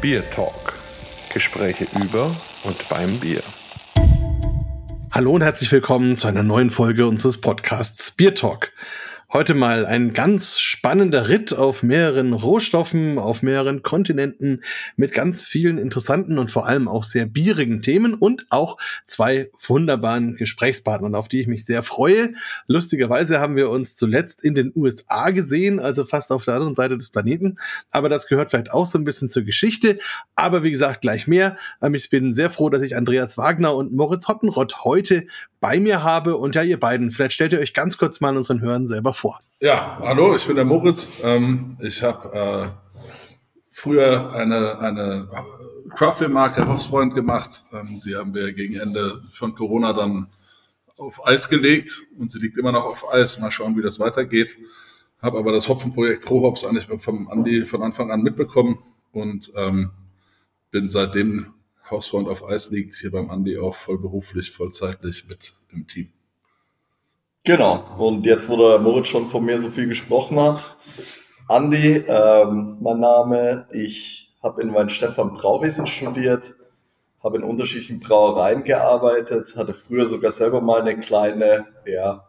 Bier Talk. Gespräche über und beim Bier. Hallo und herzlich willkommen zu einer neuen Folge unseres Podcasts Bier Talk. Heute mal ein ganz spannender Ritt auf mehreren Rohstoffen, auf mehreren Kontinenten mit ganz vielen interessanten und vor allem auch sehr bierigen Themen und auch zwei wunderbaren Gesprächspartnern, auf die ich mich sehr freue. Lustigerweise haben wir uns zuletzt in den USA gesehen, also fast auf der anderen Seite des Planeten. Aber das gehört vielleicht auch so ein bisschen zur Geschichte. Aber wie gesagt, gleich mehr. Ähm, ich bin sehr froh, dass ich Andreas Wagner und Moritz Hottenrott heute bei mir habe. Und ja, ihr beiden, vielleicht stellt ihr euch ganz kurz mal unseren Hörern selber vor. Ja, hallo, ich bin der Moritz. Ähm, ich habe äh, früher eine, eine Craftbeer-Marke Hausfreund gemacht. Ähm, die haben wir gegen Ende von Corona dann auf Eis gelegt und sie liegt immer noch auf Eis. Mal schauen, wie das weitergeht. Habe aber das Hopfenprojekt Pro Hops eigentlich vom Andi von Anfang an mitbekommen und ähm, bin seitdem Hausfreund auf Eis liegt, hier beim Andi auch voll beruflich, vollzeitlich mit im Team. Genau, und jetzt, wo der Moritz schon von mir so viel gesprochen hat, Andi, ähm, mein Name, ich habe in Weinstefan Brauwesen studiert, habe in unterschiedlichen Brauereien gearbeitet, hatte früher sogar selber mal eine kleine ja,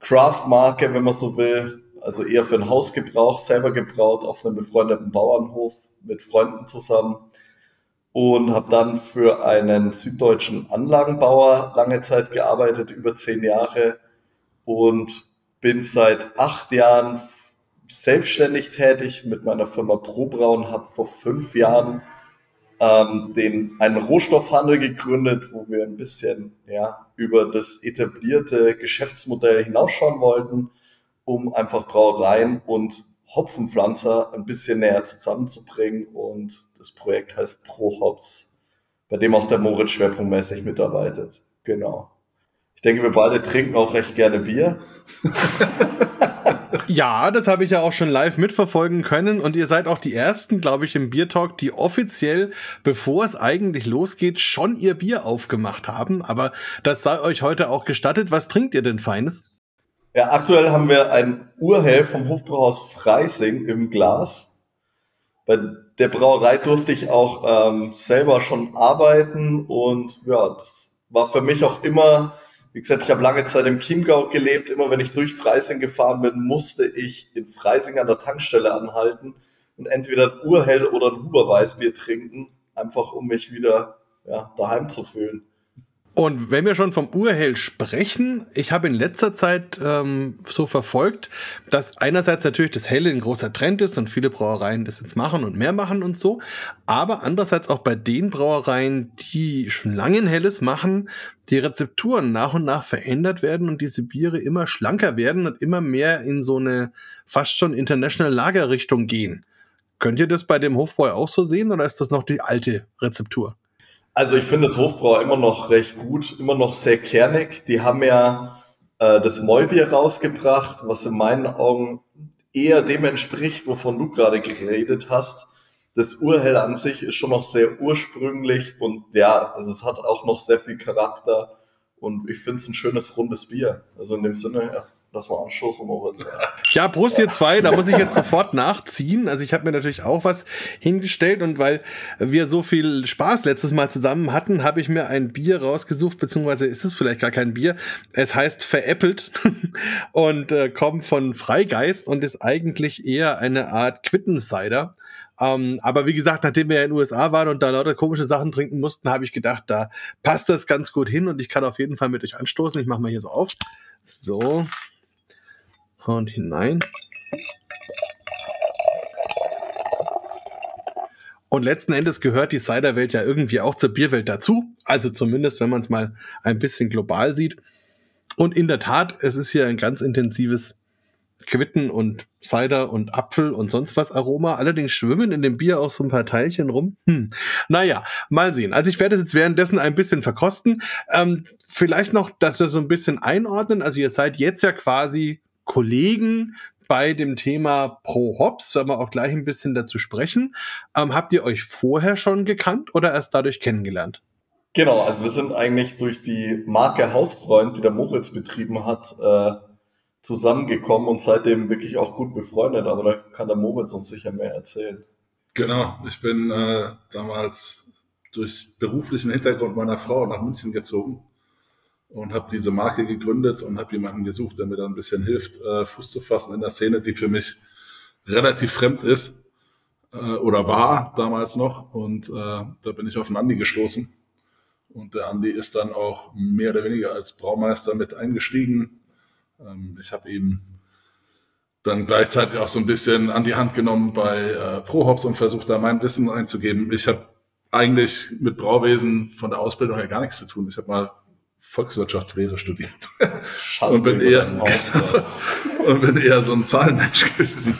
Craft-Marke, wenn man so will, also eher für den Hausgebrauch, selber gebraut auf einem befreundeten Bauernhof mit Freunden zusammen. Und habe dann für einen süddeutschen Anlagenbauer lange Zeit gearbeitet, über zehn Jahre und bin seit acht Jahren selbstständig tätig mit meiner Firma ProBraun, habe vor fünf Jahren ähm, den, einen Rohstoffhandel gegründet, wo wir ein bisschen ja, über das etablierte Geschäftsmodell hinausschauen wollten, um einfach Brauereien und Hopfenpflanzer ein bisschen näher zusammenzubringen. Und das Projekt heißt Pro Hops, bei dem auch der Moritz schwerpunktmäßig mitarbeitet. Genau. Ich denke, wir beide trinken auch recht gerne Bier. ja, das habe ich ja auch schon live mitverfolgen können. Und ihr seid auch die ersten, glaube ich, im Bier Talk, die offiziell, bevor es eigentlich losgeht, schon ihr Bier aufgemacht haben. Aber das sei euch heute auch gestattet. Was trinkt ihr denn Feines? Ja, aktuell haben wir ein Urhell vom Hofbrauhaus Freising im Glas. Bei der Brauerei durfte ich auch ähm, selber schon arbeiten und ja, das war für mich auch immer, wie gesagt, ich habe lange Zeit im Chiemgau gelebt. Immer wenn ich durch Freising gefahren bin, musste ich in Freising an der Tankstelle anhalten und entweder ein Urhell oder ein Huberweißbier trinken, einfach um mich wieder ja, daheim zu fühlen. Und wenn wir schon vom Urhell sprechen, ich habe in letzter Zeit ähm, so verfolgt, dass einerseits natürlich das Helle ein großer Trend ist und viele Brauereien das jetzt machen und mehr machen und so, aber andererseits auch bei den Brauereien, die schon lange ein Helles machen, die Rezepturen nach und nach verändert werden und diese Biere immer schlanker werden und immer mehr in so eine fast schon international Lagerrichtung gehen. Könnt ihr das bei dem Hofbräu auch so sehen oder ist das noch die alte Rezeptur? Also ich finde das Hofbrauer immer noch recht gut, immer noch sehr kernig. Die haben ja äh, das Mäubier rausgebracht, was in meinen Augen eher dem entspricht, wovon du gerade geredet hast. Das Urhell an sich ist schon noch sehr ursprünglich und ja, also es hat auch noch sehr viel Charakter und ich finde es ein schönes rundes Bier. Also in dem Sinne, ja, Lass mal anstoßen, Moritz. Ja, Prost ihr zwei, da muss ich jetzt sofort nachziehen. Also ich habe mir natürlich auch was hingestellt und weil wir so viel Spaß letztes Mal zusammen hatten, habe ich mir ein Bier rausgesucht, beziehungsweise ist es vielleicht gar kein Bier. Es heißt Veräppelt und äh, kommt von Freigeist und ist eigentlich eher eine Art Quittensider. Ähm, aber wie gesagt, nachdem wir ja in den USA waren und da lauter komische Sachen trinken mussten, habe ich gedacht, da passt das ganz gut hin und ich kann auf jeden Fall mit euch anstoßen. Ich mache mal hier so auf. So, und hinein. Und letzten Endes gehört die Ciderwelt ja irgendwie auch zur Bierwelt dazu. Also zumindest, wenn man es mal ein bisschen global sieht. Und in der Tat, es ist hier ein ganz intensives Quitten und Cider und Apfel und sonst was Aroma. Allerdings schwimmen in dem Bier auch so ein paar Teilchen rum. Hm. Naja, mal sehen. Also ich werde es jetzt währenddessen ein bisschen verkosten. Ähm, vielleicht noch, dass wir so ein bisschen einordnen. Also ihr seid jetzt ja quasi Kollegen bei dem Thema Pro Hops, werden wir auch gleich ein bisschen dazu sprechen. Ähm, habt ihr euch vorher schon gekannt oder erst dadurch kennengelernt? Genau, also wir sind eigentlich durch die Marke Hausfreund, die der Moritz betrieben hat, äh, zusammengekommen und seitdem wirklich auch gut befreundet, aber da kann der Moritz uns sicher mehr erzählen. Genau, ich bin äh, damals durch beruflichen Hintergrund meiner Frau nach München gezogen und habe diese Marke gegründet und habe jemanden gesucht, der mir da ein bisschen hilft, äh, Fuß zu fassen in der Szene, die für mich relativ fremd ist äh, oder war damals noch. Und äh, da bin ich auf den Andi gestoßen. Und der Andi ist dann auch mehr oder weniger als Braumeister mit eingestiegen. Ähm, ich habe ihm dann gleichzeitig auch so ein bisschen an die Hand genommen bei äh, ProHops und versucht da mein Wissen einzugeben. Ich habe eigentlich mit Brauwesen von der Ausbildung her gar nichts zu tun. Ich habe mal Volkswirtschaftslehre studiert und bin eher und bin eher so ein Zahlenmensch gewesen.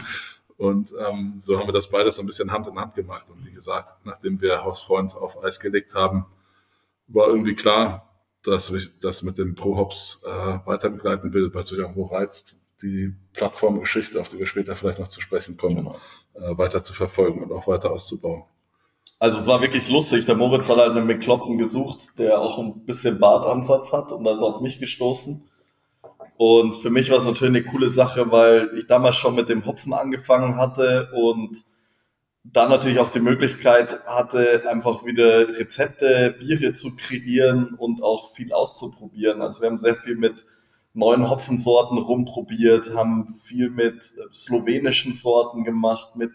Und ähm, so haben wir das beides so ein bisschen Hand in Hand gemacht. Und wie gesagt, nachdem wir Hausfreund auf Eis gelegt haben, war irgendwie klar, dass ich das mit dem ProHops äh, weiter begleiten will, weil es sich irgendwo reizt, die Plattformgeschichte, auf die wir später vielleicht noch zu sprechen kommen, genau. äh, weiter zu verfolgen und auch weiter auszubauen. Also es war wirklich lustig. Der Moritz hat halt einen Bekloppten gesucht, der auch ein bisschen Bartansatz hat und da ist auf mich gestoßen. Und für mich war es natürlich eine coole Sache, weil ich damals schon mit dem Hopfen angefangen hatte und dann natürlich auch die Möglichkeit hatte, einfach wieder Rezepte, Biere zu kreieren und auch viel auszuprobieren. Also wir haben sehr viel mit neuen Hopfensorten rumprobiert, haben viel mit slowenischen Sorten gemacht, mit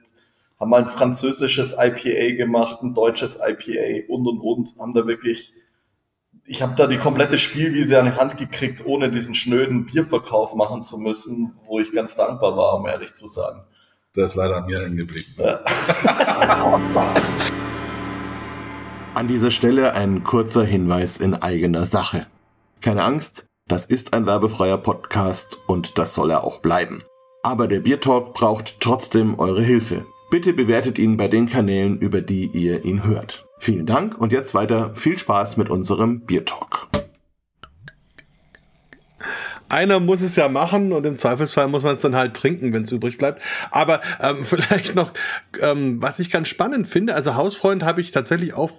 haben mal ein französisches IPA gemacht, ein deutsches IPA und und und, haben da wirklich, ich habe da die komplette Spielwiese an die Hand gekriegt, ohne diesen schnöden Bierverkauf machen zu müssen, wo ich ganz dankbar war, um ehrlich zu sagen. Der ist leider an mir hängen geblieben. Ja. an dieser Stelle ein kurzer Hinweis in eigener Sache. Keine Angst, das ist ein werbefreier Podcast und das soll er auch bleiben. Aber der Biertalk braucht trotzdem eure Hilfe. Bitte bewertet ihn bei den Kanälen, über die ihr ihn hört. Vielen Dank und jetzt weiter viel Spaß mit unserem Biertalk. Einer muss es ja machen und im Zweifelsfall muss man es dann halt trinken, wenn es übrig bleibt. Aber ähm, vielleicht noch, ähm, was ich ganz spannend finde, also Hausfreund habe ich tatsächlich auch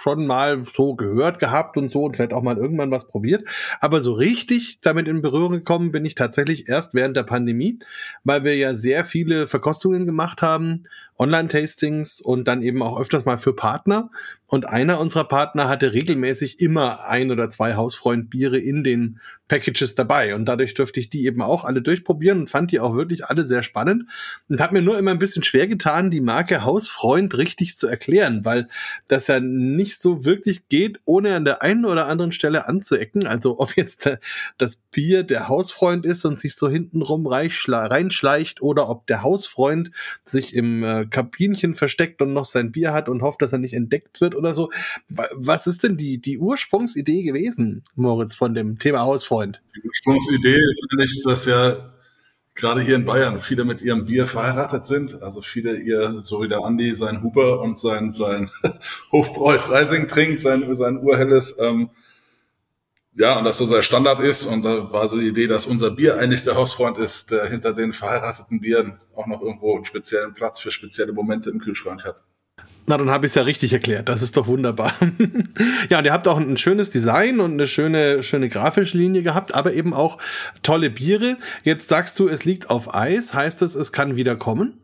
schon mal so gehört gehabt und so und vielleicht auch mal irgendwann was probiert. Aber so richtig damit in Berührung gekommen bin ich tatsächlich erst während der Pandemie, weil wir ja sehr viele Verkostungen gemacht haben, Online-Tastings und dann eben auch öfters mal für Partner. Und einer unserer Partner hatte regelmäßig immer ein oder zwei Hausfreund-Biere in den Packages dabei. Und dadurch durfte ich die eben auch alle durchprobieren und fand die auch wirklich alle sehr spannend. Und habe mir nur immer ein bisschen schwer getan, die Marke Hausfreund richtig zu erklären, weil das ja nicht so wirklich geht, ohne an der einen oder anderen Stelle anzuecken. Also ob jetzt das Bier der Hausfreund ist und sich so hintenrum reinschleicht oder ob der Hausfreund sich im äh, Kabinchen versteckt und noch sein Bier hat und hofft, dass er nicht entdeckt wird oder so. Was ist denn die, die Ursprungsidee gewesen, Moritz, von dem Thema Hausfreund? Die Ursprungsidee ist nämlich, dass ja gerade hier in Bayern viele mit ihrem Bier verheiratet sind. Also viele ihr, so wie der Andi, sein Huber und sein, sein Hofbräu Freising trinkt, sein, sein urhelles. Ähm, ja, und das so sein Standard ist. Und da war so die Idee, dass unser Bier eigentlich der Hausfreund ist, der hinter den verheirateten Bieren auch noch irgendwo einen speziellen Platz für spezielle Momente im Kühlschrank hat. Na, dann habe ich es ja richtig erklärt. Das ist doch wunderbar. ja, und ihr habt auch ein schönes Design und eine schöne, schöne grafische Linie gehabt, aber eben auch tolle Biere. Jetzt sagst du, es liegt auf Eis. Heißt es, es kann wieder kommen?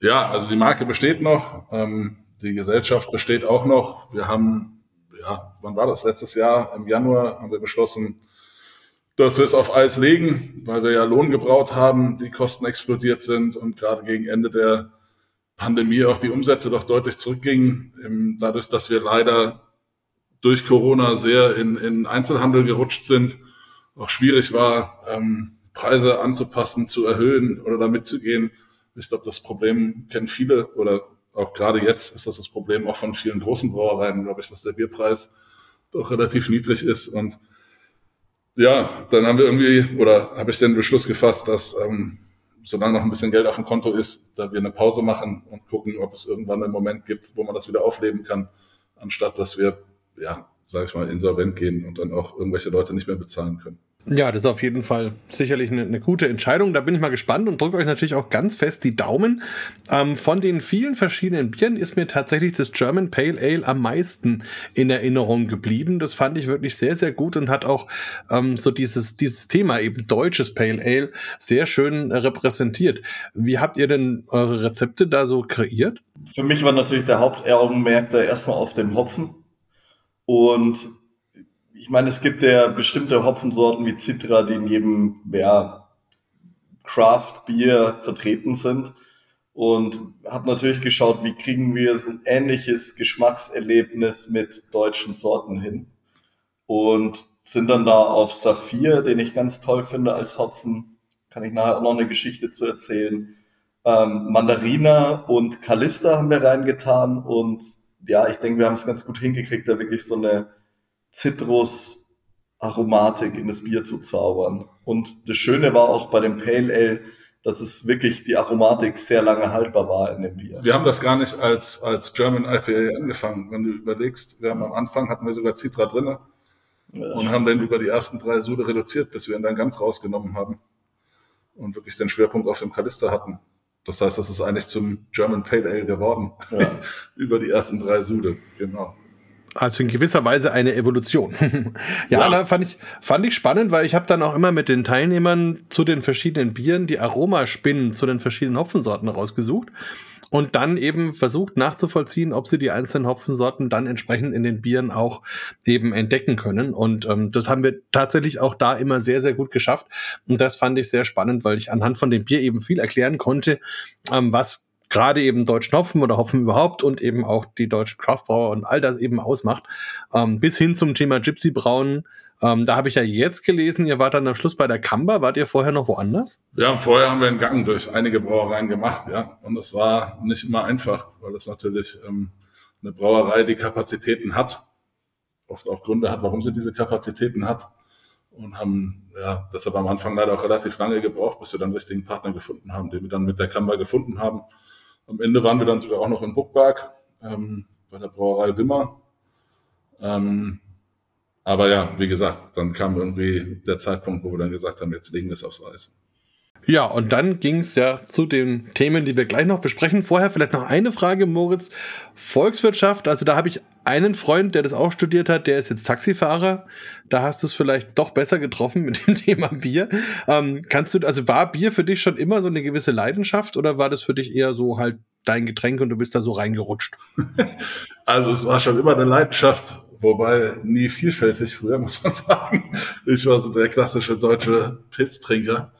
Ja, also die Marke besteht noch. Ähm, die Gesellschaft besteht auch noch. Wir haben ja, wann war das? Letztes Jahr im Januar haben wir beschlossen, dass wir es auf Eis legen, weil wir ja Lohn gebraut haben, die Kosten explodiert sind und gerade gegen Ende der Pandemie auch die Umsätze doch deutlich zurückgingen. Dadurch, dass wir leider durch Corona sehr in, in Einzelhandel gerutscht sind, auch schwierig war, ähm, Preise anzupassen, zu erhöhen oder damit zu gehen. Ich glaube, das Problem kennen viele oder auch gerade jetzt ist das das Problem auch von vielen großen Brauereien, glaube ich, dass der Bierpreis doch relativ niedrig ist. Und ja, dann haben wir irgendwie, oder habe ich den Beschluss gefasst, dass ähm, solange noch ein bisschen Geld auf dem Konto ist, da wir eine Pause machen und gucken, ob es irgendwann einen Moment gibt, wo man das wieder aufleben kann, anstatt dass wir, ja, sage ich mal, insolvent gehen und dann auch irgendwelche Leute nicht mehr bezahlen können. Ja, das ist auf jeden Fall sicherlich eine, eine, gute Entscheidung. Da bin ich mal gespannt und drücke euch natürlich auch ganz fest die Daumen. Ähm, von den vielen verschiedenen Bieren ist mir tatsächlich das German Pale Ale am meisten in Erinnerung geblieben. Das fand ich wirklich sehr, sehr gut und hat auch ähm, so dieses, dieses Thema eben deutsches Pale Ale sehr schön repräsentiert. Wie habt ihr denn eure Rezepte da so kreiert? Für mich war natürlich der Hauptaugenmerk da erstmal auf dem Hopfen. Und ich meine, es gibt ja bestimmte Hopfensorten wie Citra, die in jedem ja, Craft-Bier vertreten sind. Und habe natürlich geschaut, wie kriegen wir so ein ähnliches Geschmackserlebnis mit deutschen Sorten hin. Und sind dann da auf Saphir, den ich ganz toll finde als Hopfen. Kann ich nachher auch noch eine Geschichte zu erzählen. Ähm, Mandarina und Kalista haben wir reingetan. Und ja, ich denke, wir haben es ganz gut hingekriegt, da wirklich so eine Zitrus-Aromatik in das Bier zu zaubern. Und das Schöne war auch bei dem Pale Ale, dass es wirklich die Aromatik sehr lange haltbar war in dem Bier. Wir haben das gar nicht als, als German IPA angefangen. Wenn du überlegst, wir haben am Anfang hatten wir sogar Citra drinne ja, und haben dann über die ersten drei Sude reduziert, bis wir ihn dann ganz rausgenommen haben und wirklich den Schwerpunkt auf dem Kalister hatten. Das heißt, das ist eigentlich zum German Pale Ale geworden. Ja. über die ersten drei Sude, genau. Also in gewisser Weise eine Evolution. ja, ja. Da fand ich, fand ich spannend, weil ich habe dann auch immer mit den Teilnehmern zu den verschiedenen Bieren die Aromaspinnen zu den verschiedenen Hopfensorten rausgesucht und dann eben versucht nachzuvollziehen, ob sie die einzelnen Hopfensorten dann entsprechend in den Bieren auch eben entdecken können. Und ähm, das haben wir tatsächlich auch da immer sehr, sehr gut geschafft. Und das fand ich sehr spannend, weil ich anhand von dem Bier eben viel erklären konnte, ähm, was gerade eben deutschen Hopfen oder Hopfen überhaupt und eben auch die deutschen Craftbrauer und all das eben ausmacht. Ähm, bis hin zum Thema Gypsy Brauen. Ähm, da habe ich ja jetzt gelesen, ihr wart dann am Schluss bei der Kamba. Wart ihr vorher noch woanders? Ja, vorher haben wir einen Gang durch einige Brauereien gemacht, ja. Und es war nicht immer einfach, weil es natürlich ähm, eine Brauerei die Kapazitäten hat, oft auch Gründe hat, warum sie diese Kapazitäten hat. Und haben ja deshalb am Anfang leider auch relativ lange gebraucht, bis wir dann richtigen Partner gefunden haben, den wir dann mit der Kamba gefunden haben. Am Ende waren wir dann sogar auch noch in Buckberg ähm, bei der Brauerei Wimmer. Ähm, aber ja, wie gesagt, dann kam irgendwie der Zeitpunkt, wo wir dann gesagt haben, jetzt legen wir es aufs Eis. Ja, und dann ging es ja zu den Themen, die wir gleich noch besprechen. Vorher vielleicht noch eine Frage, Moritz. Volkswirtschaft, also da habe ich einen Freund, der das auch studiert hat, der ist jetzt Taxifahrer. Da hast du es vielleicht doch besser getroffen mit dem Thema Bier. Ähm, kannst du, also war Bier für dich schon immer so eine gewisse Leidenschaft oder war das für dich eher so halt dein Getränk und du bist da so reingerutscht? Also es war schon immer eine Leidenschaft, wobei nie vielfältig früher, muss man sagen. Ich war so der klassische deutsche Pilztrinker.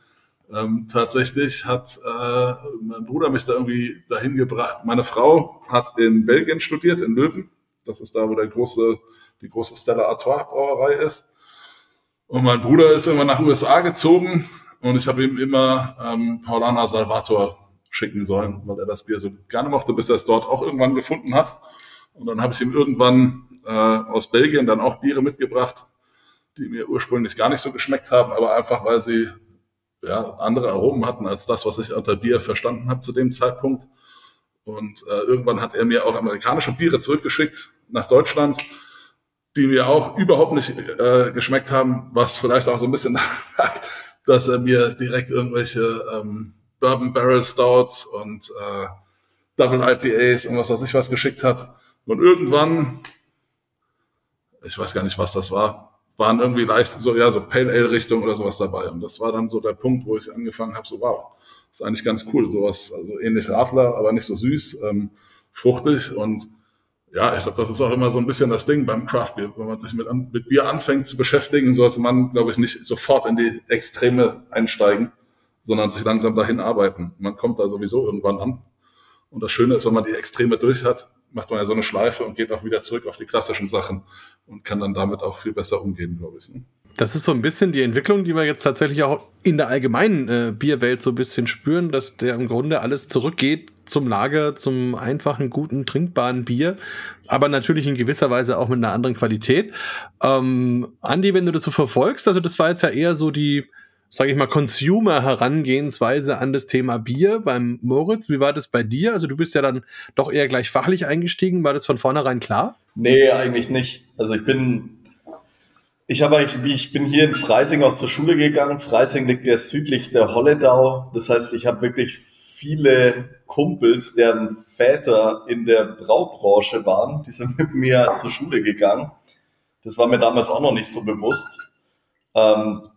Ähm, tatsächlich hat äh, mein Bruder mich da irgendwie dahin gebracht. Meine Frau hat in Belgien studiert, in Löwen. Das ist da, wo der große, die große Stella Artois Brauerei ist. Und mein Bruder ist irgendwann nach USA gezogen und ich habe ihm immer ähm, Paulana Salvator schicken sollen, weil er das Bier so gerne mochte, bis er es dort auch irgendwann gefunden hat. Und dann habe ich ihm irgendwann äh, aus Belgien dann auch Biere mitgebracht, die mir ursprünglich gar nicht so geschmeckt haben, aber einfach weil sie ja, andere Aromen hatten als das, was ich unter Bier verstanden habe zu dem Zeitpunkt. Und äh, irgendwann hat er mir auch amerikanische Biere zurückgeschickt nach Deutschland, die mir auch überhaupt nicht äh, geschmeckt haben, was vielleicht auch so ein bisschen dass er mir direkt irgendwelche ähm, Bourbon Barrel Stouts und äh, Double IPAs und was weiß ich was geschickt hat. Und irgendwann, ich weiß gar nicht, was das war, waren irgendwie leicht so, ja, so Pale Ale Richtung oder sowas dabei. Und das war dann so der Punkt, wo ich angefangen habe, so wow, ist eigentlich ganz cool, sowas, also ähnlich Radler, aber nicht so süß, ähm, fruchtig und ja, ich glaube, das ist auch immer so ein bisschen das Ding beim Craft Beer. Wenn man sich mit, mit Bier anfängt zu beschäftigen, sollte man, glaube ich, nicht sofort in die Extreme einsteigen, sondern sich langsam dahin arbeiten. Man kommt da sowieso irgendwann an. Und das Schöne ist, wenn man die Extreme durch hat, macht man ja so eine Schleife und geht auch wieder zurück auf die klassischen Sachen und kann dann damit auch viel besser umgehen, glaube ich. Ne? Das ist so ein bisschen die Entwicklung, die wir jetzt tatsächlich auch in der allgemeinen äh, Bierwelt so ein bisschen spüren, dass der im Grunde alles zurückgeht zum Lager, zum einfachen, guten, trinkbaren Bier, aber natürlich in gewisser Weise auch mit einer anderen Qualität. Ähm, Andi, wenn du das so verfolgst, also das war jetzt ja eher so die, sage ich mal, Consumer-Herangehensweise an das Thema Bier beim Moritz. Wie war das bei dir? Also du bist ja dann doch eher gleich fachlich eingestiegen. War das von vornherein klar? Nee, eigentlich nicht. Also ich bin Ich habe eigentlich, ich bin hier in Freising auch zur Schule gegangen. Freising liegt ja südlich der Holledau. Das heißt, ich habe wirklich viele Kumpels, deren Väter in der Braubranche waren, die sind mit mir zur Schule gegangen. Das war mir damals auch noch nicht so bewusst. Ähm,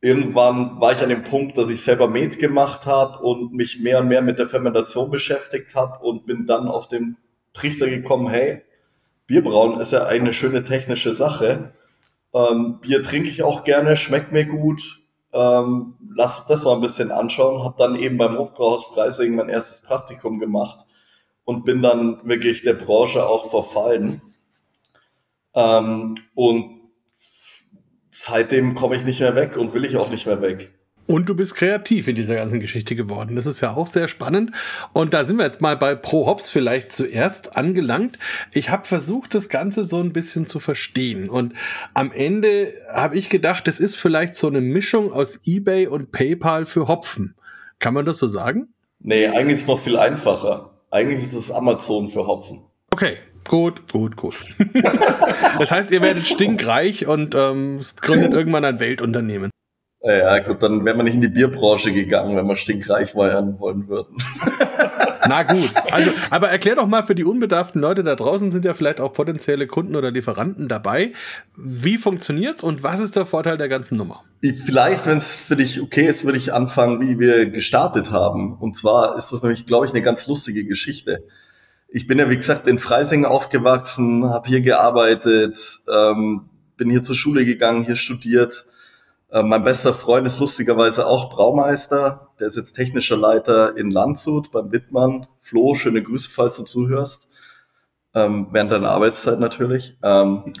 irgendwann war ich an dem Punkt, dass ich selber Met gemacht habe und mich mehr und mehr mit der Fermentation beschäftigt habe und bin dann auf den Trichter gekommen, hey, Bierbrauen ist ja eine schöne technische Sache. Ähm, Bier trinke ich auch gerne, schmeckt mir gut. Ähm, lass das mal ein bisschen anschauen. Habe dann eben beim Hofbrauhaus Freising mein erstes Praktikum gemacht und bin dann wirklich der Branche auch verfallen. Ähm, und seitdem komme ich nicht mehr weg und will ich auch nicht mehr weg. Und du bist kreativ in dieser ganzen Geschichte geworden. Das ist ja auch sehr spannend. Und da sind wir jetzt mal bei Pro Hops vielleicht zuerst angelangt. Ich habe versucht, das Ganze so ein bisschen zu verstehen. Und am Ende habe ich gedacht, es ist vielleicht so eine Mischung aus eBay und PayPal für Hopfen. Kann man das so sagen? Nee, eigentlich ist es noch viel einfacher. Eigentlich ist es Amazon für Hopfen. Okay, Gut, gut, gut. das heißt, ihr werdet stinkreich und ähm, gründet irgendwann ein Weltunternehmen. Ja, gut, dann wäre man nicht in die Bierbranche gegangen, wenn wir stinkreich werden wollen würden. Na gut, also, aber erklär doch mal für die unbedarften Leute da draußen sind ja vielleicht auch potenzielle Kunden oder Lieferanten dabei. Wie funktioniert's und was ist der Vorteil der ganzen Nummer? Vielleicht, wenn es für dich okay ist, würde ich anfangen, wie wir gestartet haben. Und zwar ist das nämlich, glaube ich, eine ganz lustige Geschichte. Ich bin ja, wie gesagt, in Freising aufgewachsen, habe hier gearbeitet, ähm, bin hier zur Schule gegangen, hier studiert. Äh, mein bester Freund ist lustigerweise auch Braumeister. Der ist jetzt technischer Leiter in Landshut beim Wittmann. Flo, schöne Grüße, falls du zuhörst. Ähm, während deiner Arbeitszeit natürlich. Ähm,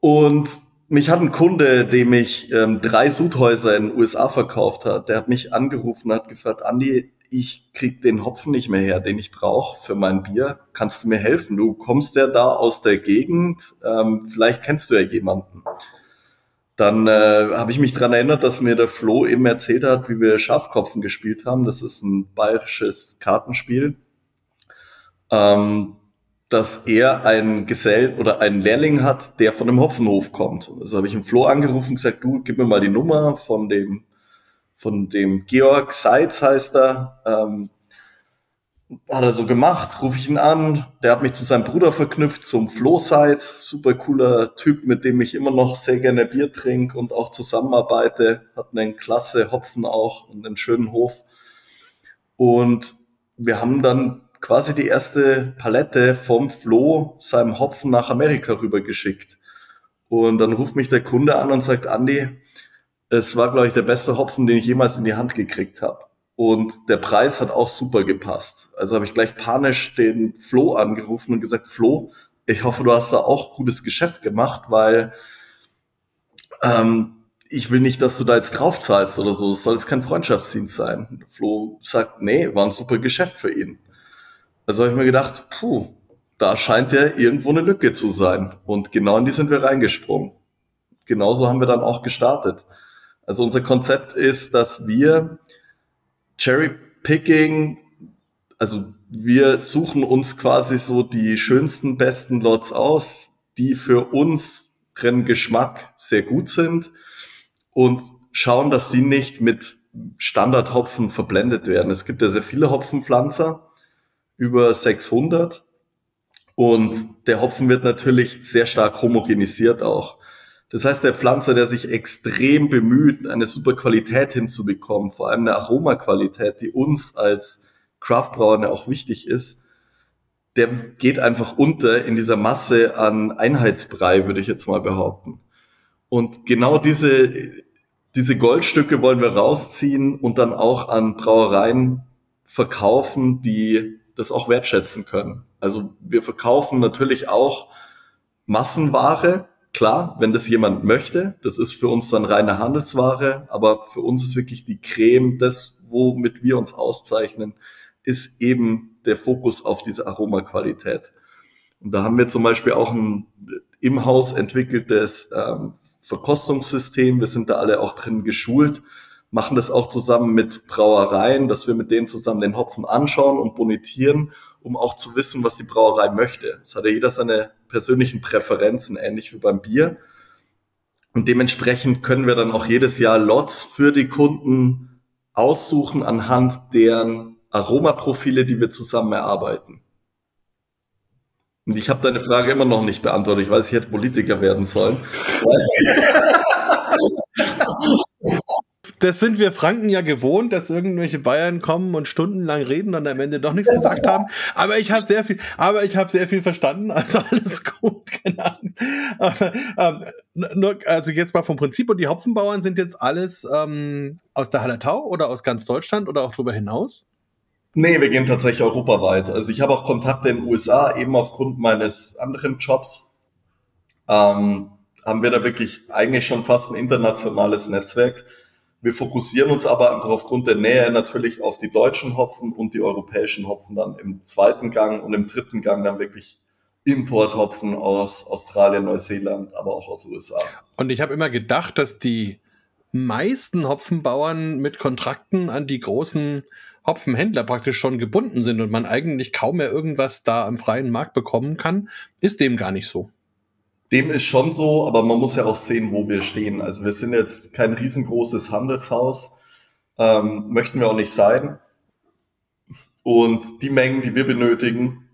und mich hat ein Kunde, dem ich ähm, drei Sudhäuser in den USA verkauft hat, der hat mich angerufen und hat gefragt, Andi, ich krieg den Hopfen nicht mehr her, den ich brauche für mein Bier. Kannst du mir helfen? Du kommst ja da aus der Gegend, ähm, vielleicht kennst du ja jemanden. Dann äh, habe ich mich dran erinnert, dass mir der Flo eben erzählt hat, wie wir Schafkopfen gespielt haben. Das ist ein bayerisches Kartenspiel. Ähm, dass er einen Gesell oder einen Lehrling hat, der von dem Hopfenhof kommt. Also habe ich im Flo angerufen und gesagt, du, gib mir mal die Nummer von dem von dem Georg Seitz heißt er. Ähm, hat er so gemacht, rufe ich ihn an. Der hat mich zu seinem Bruder verknüpft, zum Flo Seitz. Super cooler Typ, mit dem ich immer noch sehr gerne Bier trinke und auch zusammenarbeite. Hat einen klasse Hopfen auch und einen schönen Hof. Und wir haben dann quasi die erste Palette vom Flo seinem Hopfen nach Amerika rübergeschickt. Und dann ruft mich der Kunde an und sagt, Andi, es war, glaube ich, der beste Hopfen, den ich jemals in die Hand gekriegt habe. Und der Preis hat auch super gepasst. Also habe ich gleich panisch den Flo angerufen und gesagt, Flo, ich hoffe, du hast da auch gutes Geschäft gemacht, weil ähm, ich will nicht, dass du da jetzt drauf zahlst oder so. Es soll jetzt kein Freundschaftsdienst sein. Flo sagt, nee, war ein super Geschäft für ihn. Also habe ich mir gedacht, puh, da scheint ja irgendwo eine Lücke zu sein. Und genau in die sind wir reingesprungen. Genauso haben wir dann auch gestartet. Also unser Konzept ist, dass wir Cherry Picking, also wir suchen uns quasi so die schönsten, besten Lots aus, die für unseren Geschmack sehr gut sind und schauen, dass sie nicht mit Standardhopfen verblendet werden. Es gibt ja sehr viele Hopfenpflanzer, über 600 und der Hopfen wird natürlich sehr stark homogenisiert auch. Das heißt, der Pflanzer, der sich extrem bemüht, eine super Qualität hinzubekommen, vor allem eine Aromaqualität, die uns als Craftbrauer auch wichtig ist, der geht einfach unter in dieser Masse an Einheitsbrei, würde ich jetzt mal behaupten. Und genau diese, diese Goldstücke wollen wir rausziehen und dann auch an Brauereien verkaufen, die das auch wertschätzen können. Also wir verkaufen natürlich auch Massenware, Klar, wenn das jemand möchte, das ist für uns dann reine Handelsware, aber für uns ist wirklich die Creme, das, womit wir uns auszeichnen, ist eben der Fokus auf diese Aromaqualität. Und da haben wir zum Beispiel auch ein im Haus entwickeltes ähm, Verkostungssystem. Wir sind da alle auch drin geschult, machen das auch zusammen mit Brauereien, dass wir mit denen zusammen den Hopfen anschauen und bonitieren um auch zu wissen, was die Brauerei möchte. Es hat ja jeder seine persönlichen Präferenzen, ähnlich wie beim Bier. Und dementsprechend können wir dann auch jedes Jahr Lots für die Kunden aussuchen anhand deren Aromaprofile, die wir zusammen erarbeiten. Und ich habe deine Frage immer noch nicht beantwortet. Ich weiß, ich hätte Politiker werden sollen. das sind wir Franken ja gewohnt, dass irgendwelche Bayern kommen und stundenlang reden und am Ende doch nichts gesagt haben. Aber ich habe sehr viel, aber ich habe sehr viel verstanden, also alles gut, nur, also jetzt mal vom Prinzip und die Hopfenbauern sind jetzt alles ähm, aus der Hallertau oder aus ganz Deutschland oder auch darüber hinaus? Nee, wir gehen tatsächlich europaweit. Also ich habe auch Kontakte in den USA, eben aufgrund meines anderen Jobs. Ähm, haben wir da wirklich eigentlich schon fast ein internationales Netzwerk. Wir fokussieren uns aber einfach aufgrund der Nähe natürlich auf die deutschen Hopfen und die europäischen Hopfen dann im zweiten Gang und im dritten Gang dann wirklich Importhopfen aus Australien, Neuseeland, aber auch aus USA. Und ich habe immer gedacht, dass die meisten Hopfenbauern mit Kontrakten an die großen Hopfenhändler praktisch schon gebunden sind und man eigentlich kaum mehr irgendwas da am freien Markt bekommen kann, ist dem gar nicht so. Dem ist schon so, aber man muss ja auch sehen, wo wir stehen. Also wir sind jetzt kein riesengroßes Handelshaus, ähm, möchten wir auch nicht sein. Und die Mengen, die wir benötigen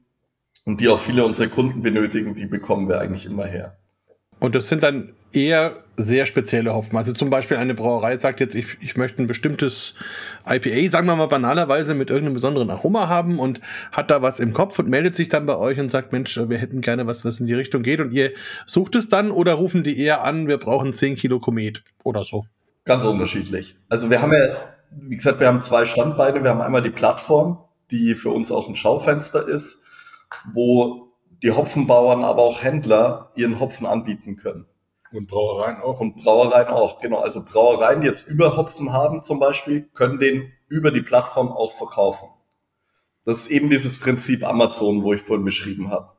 und die auch viele unserer Kunden benötigen, die bekommen wir eigentlich immer her. Und das sind dann eher sehr spezielle Hopfen. Also zum Beispiel eine Brauerei sagt jetzt, ich, ich möchte ein bestimmtes IPA, sagen wir mal banalerweise, mit irgendeinem besonderen Aroma haben und hat da was im Kopf und meldet sich dann bei euch und sagt, Mensch, wir hätten gerne was, was in die Richtung geht und ihr sucht es dann oder rufen die eher an, wir brauchen 10 Kilo Komet oder so? Ganz unterschiedlich. Also wir haben ja, wie gesagt, wir haben zwei Standbeine. Wir haben einmal die Plattform, die für uns auch ein Schaufenster ist, wo die Hopfenbauern, aber auch Händler ihren Hopfen anbieten können. Und Brauereien auch. Und Brauereien auch, genau. Also Brauereien, die jetzt über Hopfen haben zum Beispiel, können den über die Plattform auch verkaufen. Das ist eben dieses Prinzip Amazon, wo ich vorhin beschrieben habe.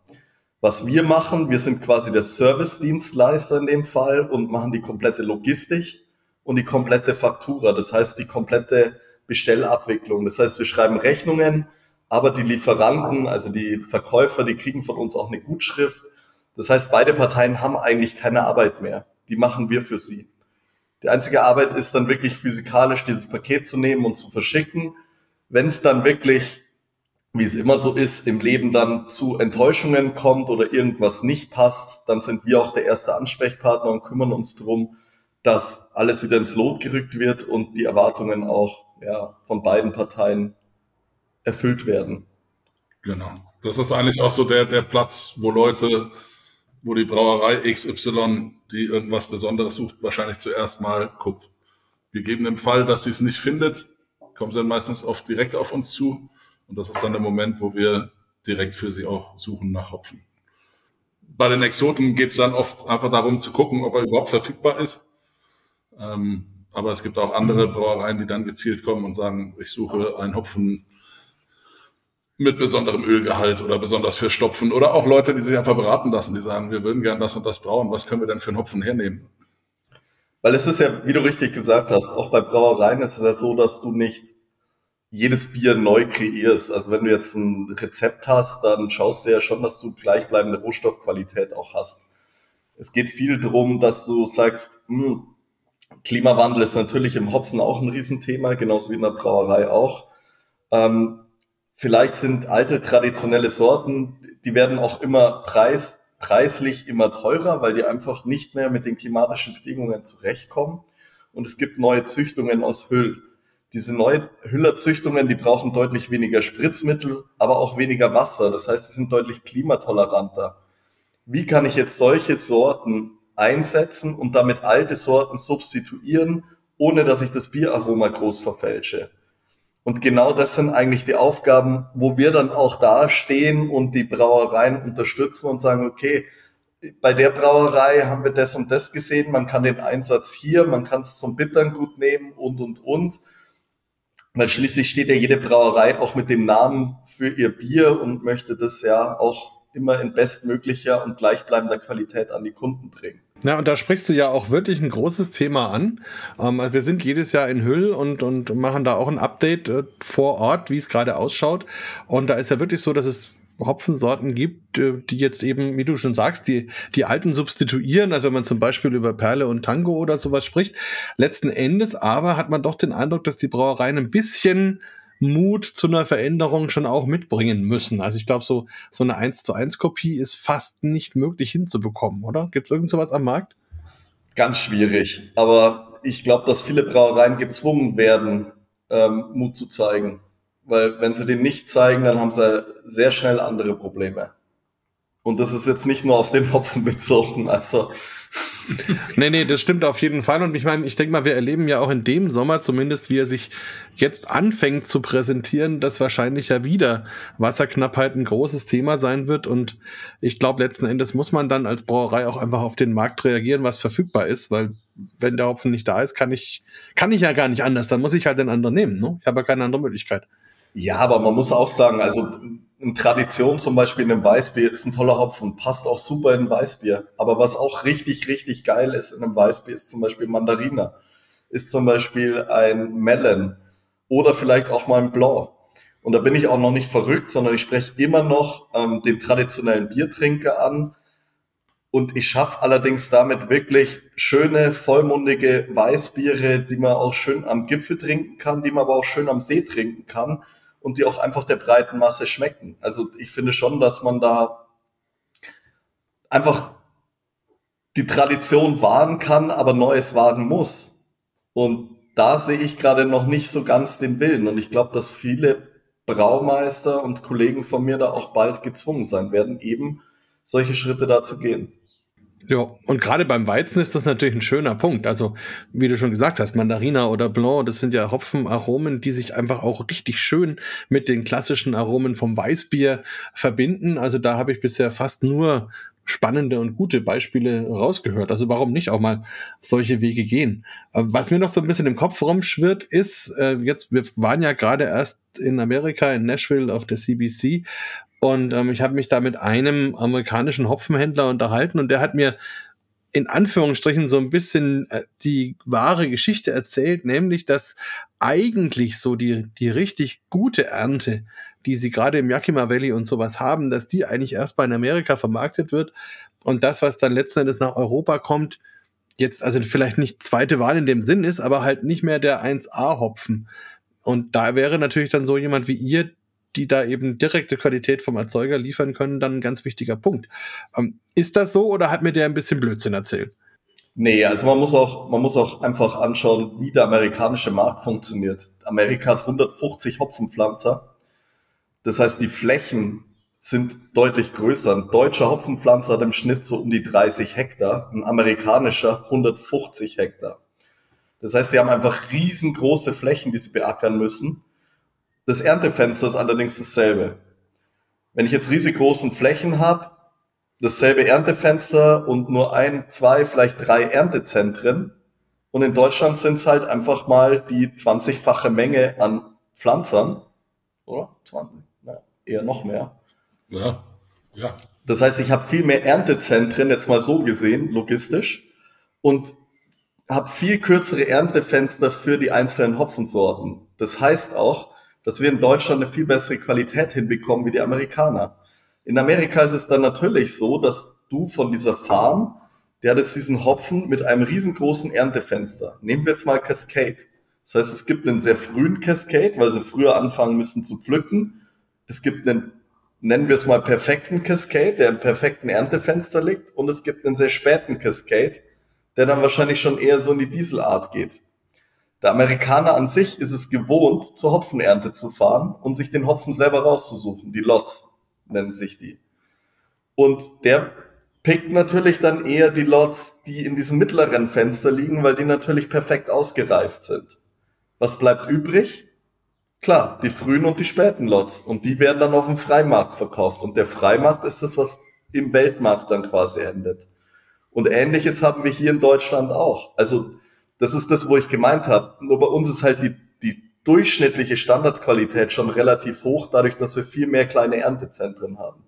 Was wir machen, wir sind quasi der Service-Dienstleister in dem Fall und machen die komplette Logistik und die komplette Faktura. Das heißt, die komplette Bestellabwicklung. Das heißt, wir schreiben Rechnungen, aber die Lieferanten, also die Verkäufer, die kriegen von uns auch eine Gutschrift das heißt, beide Parteien haben eigentlich keine Arbeit mehr. Die machen wir für sie. Die einzige Arbeit ist dann wirklich physikalisch dieses Paket zu nehmen und zu verschicken. Wenn es dann wirklich, wie es immer so ist, im Leben dann zu Enttäuschungen kommt oder irgendwas nicht passt, dann sind wir auch der erste Ansprechpartner und kümmern uns darum, dass alles wieder ins Lot gerückt wird und die Erwartungen auch ja, von beiden Parteien erfüllt werden. Genau. Das ist eigentlich auch so der, der Platz, wo Leute wo die Brauerei XY, die irgendwas Besonderes sucht, wahrscheinlich zuerst mal guckt. Wir geben im Fall, dass sie es nicht findet, kommen sie dann meistens oft direkt auf uns zu. Und das ist dann der Moment, wo wir direkt für sie auch suchen nach Hopfen. Bei den Exoten geht es dann oft einfach darum zu gucken, ob er überhaupt verfügbar ist. Ähm, aber es gibt auch andere Brauereien, die dann gezielt kommen und sagen, ich suche einen Hopfen mit besonderem Ölgehalt oder besonders für Stopfen oder auch Leute, die sich einfach beraten lassen, die sagen, wir würden gern das und das brauen, was können wir denn für einen Hopfen hernehmen? Weil es ist ja, wie du richtig gesagt hast, auch bei Brauereien ist es ja so, dass du nicht jedes Bier neu kreierst. Also wenn du jetzt ein Rezept hast, dann schaust du ja schon, dass du gleichbleibende Rohstoffqualität auch hast. Es geht viel darum, dass du sagst, mh, hm, Klimawandel ist natürlich im Hopfen auch ein Riesenthema, genauso wie in der Brauerei auch. Ähm, Vielleicht sind alte traditionelle Sorten, die werden auch immer preis, preislich immer teurer, weil die einfach nicht mehr mit den klimatischen Bedingungen zurechtkommen. Und es gibt neue Züchtungen aus Hüll. Diese neuen Hüllerzüchtungen, die brauchen deutlich weniger Spritzmittel, aber auch weniger Wasser. Das heißt, sie sind deutlich klimatoleranter. Wie kann ich jetzt solche Sorten einsetzen und damit alte Sorten substituieren, ohne dass ich das Bieraroma groß verfälsche? Und genau das sind eigentlich die Aufgaben, wo wir dann auch dastehen und die Brauereien unterstützen und sagen, okay, bei der Brauerei haben wir das und das gesehen, man kann den Einsatz hier, man kann es zum Bittern gut nehmen und, und, und. Weil schließlich steht ja jede Brauerei auch mit dem Namen für ihr Bier und möchte das ja auch immer in bestmöglicher und gleichbleibender Qualität an die Kunden bringen. Ja, und da sprichst du ja auch wirklich ein großes Thema an. Ähm, also wir sind jedes Jahr in Hüll und, und machen da auch ein Update äh, vor Ort, wie es gerade ausschaut. Und da ist ja wirklich so, dass es Hopfensorten gibt, äh, die jetzt eben, wie du schon sagst, die, die alten substituieren. Also wenn man zum Beispiel über Perle und Tango oder sowas spricht. Letzten Endes aber hat man doch den Eindruck, dass die Brauereien ein bisschen Mut zu einer Veränderung schon auch mitbringen müssen. Also ich glaube, so, so eine 1 zu 1 Kopie ist fast nicht möglich hinzubekommen, oder? Gibt es irgend sowas am Markt? Ganz schwierig. Aber ich glaube, dass viele Brauereien gezwungen werden, ähm, Mut zu zeigen. Weil wenn sie den nicht zeigen, dann haben sie sehr schnell andere Probleme. Und das ist jetzt nicht nur auf den Hopfen bezogen. Also nee, nee, das stimmt auf jeden Fall. Und ich meine, ich denke mal, wir erleben ja auch in dem Sommer zumindest, wie er sich jetzt anfängt zu präsentieren, dass wahrscheinlich ja wieder Wasserknappheit ein großes Thema sein wird. Und ich glaube, letzten Endes muss man dann als Brauerei auch einfach auf den Markt reagieren, was verfügbar ist, weil wenn der Hopfen nicht da ist, kann ich, kann ich ja gar nicht anders. Dann muss ich halt den anderen nehmen. Ne? Ich habe ja keine andere Möglichkeit. Ja, aber man muss auch sagen, also eine Tradition zum Beispiel in einem Weißbier ist ein toller Hopfen, passt auch super in ein Weißbier. Aber was auch richtig, richtig geil ist in einem Weißbier, ist zum Beispiel Mandarina, ist zum Beispiel ein Melon oder vielleicht auch mal ein Blanc. Und da bin ich auch noch nicht verrückt, sondern ich spreche immer noch ähm, den traditionellen Biertrinker an. Und ich schaffe allerdings damit wirklich schöne, vollmundige Weißbiere, die man auch schön am Gipfel trinken kann, die man aber auch schön am See trinken kann und die auch einfach der breiten Masse schmecken. Also ich finde schon, dass man da einfach die Tradition wahren kann, aber Neues wagen muss. Und da sehe ich gerade noch nicht so ganz den Willen. Und ich glaube, dass viele Braumeister und Kollegen von mir da auch bald gezwungen sein werden, eben solche Schritte da zu gehen. Ja, und gerade beim Weizen ist das natürlich ein schöner Punkt. Also, wie du schon gesagt hast, Mandarina oder Blanc, das sind ja Hopfenaromen, die sich einfach auch richtig schön mit den klassischen Aromen vom Weißbier verbinden. Also, da habe ich bisher fast nur spannende und gute Beispiele rausgehört. Also warum nicht auch mal solche Wege gehen? Was mir noch so ein bisschen im Kopf rumschwirrt, ist, äh, jetzt, wir waren ja gerade erst in Amerika, in Nashville auf der CBC und ähm, ich habe mich da mit einem amerikanischen Hopfenhändler unterhalten und der hat mir in Anführungsstrichen so ein bisschen äh, die wahre Geschichte erzählt, nämlich dass eigentlich so die, die richtig gute Ernte, die sie gerade im Yakima Valley und sowas haben, dass die eigentlich erst mal in Amerika vermarktet wird und das, was dann letzten Endes nach Europa kommt, jetzt also vielleicht nicht zweite Wahl in dem Sinn ist, aber halt nicht mehr der 1A-Hopfen. Und da wäre natürlich dann so jemand wie ihr, die da eben direkte Qualität vom Erzeuger liefern können, dann ein ganz wichtiger Punkt. Ähm, ist das so oder hat mir der ein bisschen Blödsinn erzählt? Nee, also man muss auch, man muss auch einfach anschauen, wie der amerikanische Markt funktioniert. Amerika hat 150 Hopfenpflanzer. Das heißt, die Flächen sind deutlich größer. Ein deutscher Hopfenpflanzer hat im Schnitt so um die 30 Hektar, ein amerikanischer 150 Hektar. Das heißt, sie haben einfach riesengroße Flächen, die sie beackern müssen. Das Erntefenster ist allerdings dasselbe. Wenn ich jetzt riesig großen Flächen habe, dasselbe Erntefenster und nur ein, zwei, vielleicht drei Erntezentren. Und in Deutschland sind es halt einfach mal die 20-fache Menge an Pflanzern. Oder? 20, na, eher noch mehr. Ja, ja. Das heißt, ich habe viel mehr Erntezentren, jetzt mal so gesehen, logistisch, und habe viel kürzere Erntefenster für die einzelnen Hopfensorten. Das heißt auch, dass wir in Deutschland eine viel bessere Qualität hinbekommen wie die Amerikaner. In Amerika ist es dann natürlich so, dass du von dieser Farm, der hat jetzt diesen Hopfen mit einem riesengroßen Erntefenster. Nehmen wir jetzt mal Cascade. Das heißt, es gibt einen sehr frühen Cascade, weil sie früher anfangen müssen zu pflücken. Es gibt einen, nennen wir es mal perfekten Cascade, der im perfekten Erntefenster liegt. Und es gibt einen sehr späten Cascade, der dann wahrscheinlich schon eher so in die Dieselart geht. Der Amerikaner an sich ist es gewohnt, zur Hopfenernte zu fahren und sich den Hopfen selber rauszusuchen. Die Lots nennen sich die. Und der pickt natürlich dann eher die Lots, die in diesem mittleren Fenster liegen, weil die natürlich perfekt ausgereift sind. Was bleibt übrig? Klar, die frühen und die späten Lots. Und die werden dann auf dem Freimarkt verkauft. Und der Freimarkt ist das, was im Weltmarkt dann quasi endet. Und ähnliches haben wir hier in Deutschland auch. Also das ist das, wo ich gemeint habe. Nur bei uns ist halt die, die durchschnittliche Standardqualität schon relativ hoch, dadurch, dass wir viel mehr kleine Erntezentren haben.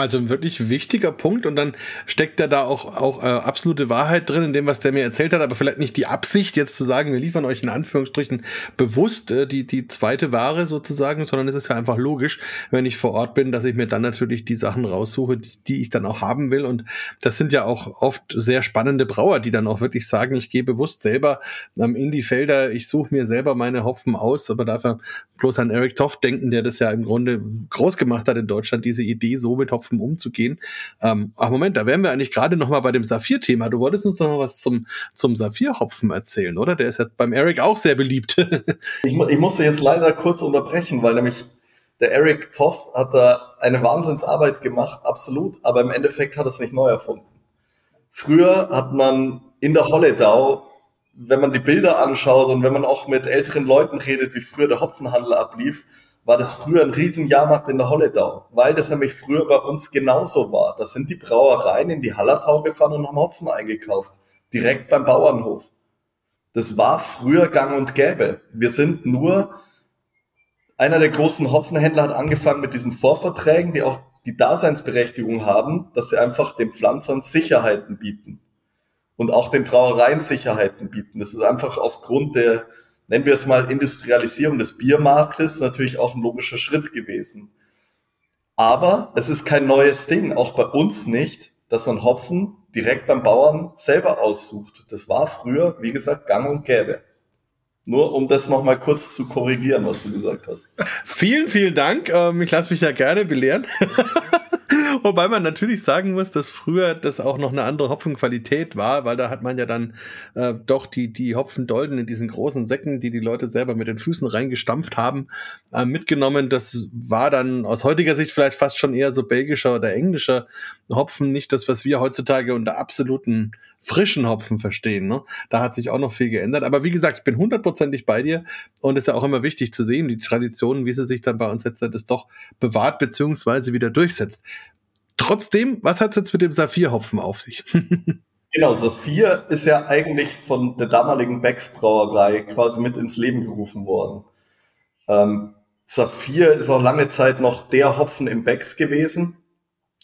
Also ein wirklich wichtiger Punkt und dann steckt da da auch, auch äh, absolute Wahrheit drin in dem, was der mir erzählt hat, aber vielleicht nicht die Absicht, jetzt zu sagen, wir liefern euch in Anführungsstrichen bewusst äh, die, die zweite Ware sozusagen, sondern es ist ja einfach logisch, wenn ich vor Ort bin, dass ich mir dann natürlich die Sachen raussuche, die, die ich dann auch haben will. Und das sind ja auch oft sehr spannende Brauer, die dann auch wirklich sagen, ich gehe bewusst selber ähm, in die Felder, ich suche mir selber meine Hopfen aus, aber dafür bloß an Eric Toft denken, der das ja im Grunde groß gemacht hat in Deutschland, diese Idee, so mit Hopfen umzugehen. Ähm, ach Moment, da wären wir eigentlich gerade noch mal bei dem Saphir-Thema. Du wolltest uns noch was zum, zum Saphir-Hopfen erzählen, oder? Der ist jetzt beim Eric auch sehr beliebt. ich, ich musste jetzt leider kurz unterbrechen, weil nämlich der Eric Toft hat da eine Wahnsinnsarbeit gemacht, absolut, aber im Endeffekt hat er es nicht neu erfunden. Früher hat man in der Holledau wenn man die Bilder anschaut und wenn man auch mit älteren Leuten redet, wie früher der Hopfenhandel ablief, war das früher ein riesen Jahrmarkt in der Holledau, weil das nämlich früher bei uns genauso war. Da sind die Brauereien in die Hallertau gefahren und haben Hopfen eingekauft, direkt beim Bauernhof. Das war früher gang und gäbe. Wir sind nur, einer der großen Hopfenhändler hat angefangen mit diesen Vorverträgen, die auch die Daseinsberechtigung haben, dass sie einfach den Pflanzern Sicherheiten bieten und auch den Brauereien Sicherheiten bieten. Das ist einfach aufgrund der, nennen wir es mal, Industrialisierung des Biermarktes natürlich auch ein logischer Schritt gewesen. Aber es ist kein neues Ding, auch bei uns nicht, dass man Hopfen direkt beim Bauern selber aussucht. Das war früher, wie gesagt, gang und gäbe. Nur um das nochmal kurz zu korrigieren, was du gesagt hast. Vielen, vielen Dank. Ähm, ich lasse mich ja gerne belehren. Wobei man natürlich sagen muss, dass früher das auch noch eine andere Hopfenqualität war, weil da hat man ja dann äh, doch die, die Hopfendolden in diesen großen Säcken, die die Leute selber mit den Füßen reingestampft haben, äh, mitgenommen. Das war dann aus heutiger Sicht vielleicht fast schon eher so belgischer oder englischer Hopfen, nicht das, was wir heutzutage unter absoluten frischen Hopfen verstehen. Ne? Da hat sich auch noch viel geändert. Aber wie gesagt, ich bin hundertprozentig bei dir und es ist ja auch immer wichtig zu sehen, die Traditionen, wie sie sich dann bei uns jetzt das doch bewahrt beziehungsweise wieder durchsetzt. Trotzdem, was hat es jetzt mit dem Saphirhopfen auf sich? genau, Saphir ist ja eigentlich von der damaligen Becks Brauerei quasi mit ins Leben gerufen worden. Ähm, Saphir ist auch lange Zeit noch der Hopfen im Becks gewesen.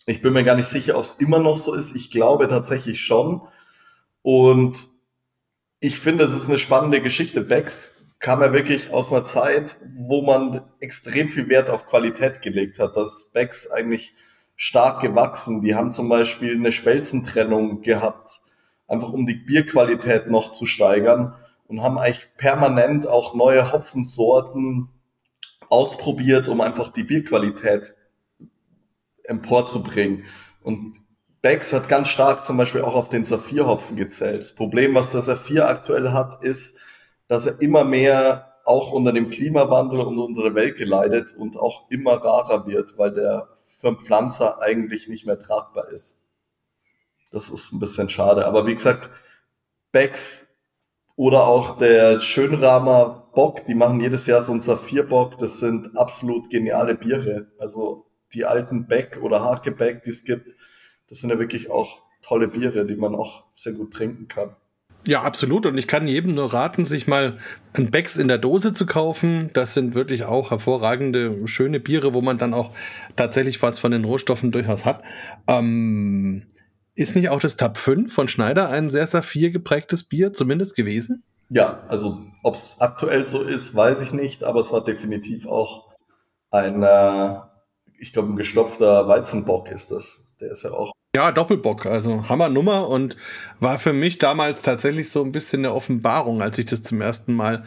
Ich bin mir gar nicht sicher, ob es immer noch so ist. Ich glaube tatsächlich schon. Und ich finde, es ist eine spannende Geschichte. Becks kam ja wirklich aus einer Zeit, wo man extrem viel Wert auf Qualität gelegt hat. Dass Becks eigentlich stark gewachsen. Die haben zum Beispiel eine Spelzentrennung gehabt, einfach um die Bierqualität noch zu steigern und haben eigentlich permanent auch neue Hopfensorten ausprobiert, um einfach die Bierqualität emporzubringen. Und Becks hat ganz stark zum Beispiel auch auf den Saphirhopfen gezählt. Das Problem, was der Saphir aktuell hat, ist, dass er immer mehr auch unter dem Klimawandel und unter der Welt geleidet und auch immer rarer wird, weil der für einen Pflanzer eigentlich nicht mehr tragbar ist. Das ist ein bisschen schade. Aber wie gesagt, Becks oder auch der Schönramer Bock, die machen jedes Jahr so einen Saphirbock. Das sind absolut geniale Biere. Also die alten Beck oder Hakebeck, die es gibt, das sind ja wirklich auch tolle Biere, die man auch sehr gut trinken kann. Ja, absolut. Und ich kann jedem nur raten, sich mal ein Becks in der Dose zu kaufen. Das sind wirklich auch hervorragende, schöne Biere, wo man dann auch tatsächlich was von den Rohstoffen durchaus hat. Ähm, ist nicht auch das Tab 5 von Schneider ein sehr saphir geprägtes Bier zumindest gewesen? Ja, also ob es aktuell so ist, weiß ich nicht, aber es war definitiv auch ein, äh, ich glaube, ein gestopfter Weizenbock ist das. Der ist ja auch ja, Doppelbock, also Hammernummer und war für mich damals tatsächlich so ein bisschen eine Offenbarung, als ich das zum ersten Mal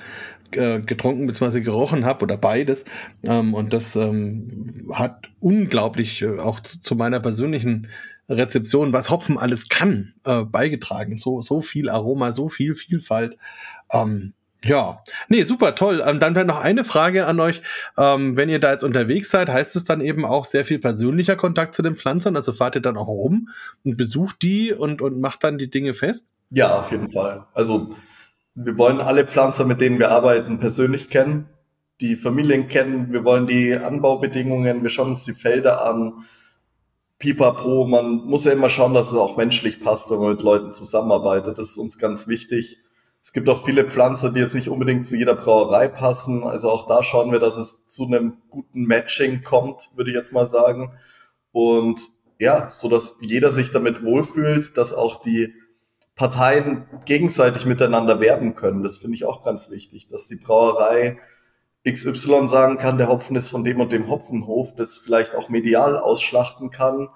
äh, getrunken bzw. gerochen habe oder beides. Ähm, und das ähm, hat unglaublich äh, auch zu, zu, meiner persönlichen Rezeption, was Hopfen alles kann, äh, beigetragen. So, so viel Aroma, so viel Vielfalt. Ähm, ja, nee, super, toll. Ähm, dann wäre noch eine Frage an euch. Ähm, wenn ihr da jetzt unterwegs seid, heißt es dann eben auch sehr viel persönlicher Kontakt zu den Pflanzern? Also fahrt ihr dann auch rum und besucht die und, und macht dann die Dinge fest? Ja, auf jeden Fall. Also wir wollen alle Pflanzer, mit denen wir arbeiten, persönlich kennen, die Familien kennen. Wir wollen die Anbaubedingungen, wir schauen uns die Felder an. Pipapo, man muss ja immer schauen, dass es auch menschlich passt, wenn man mit Leuten zusammenarbeitet. Das ist uns ganz wichtig es gibt auch viele Pflanzen, die jetzt nicht unbedingt zu jeder Brauerei passen. Also auch da schauen wir, dass es zu einem guten Matching kommt, würde ich jetzt mal sagen. Und ja, so dass jeder sich damit wohlfühlt, dass auch die Parteien gegenseitig miteinander werben können. Das finde ich auch ganz wichtig, dass die Brauerei XY sagen kann, der Hopfen ist von dem und dem Hopfenhof, das vielleicht auch medial ausschlachten kann.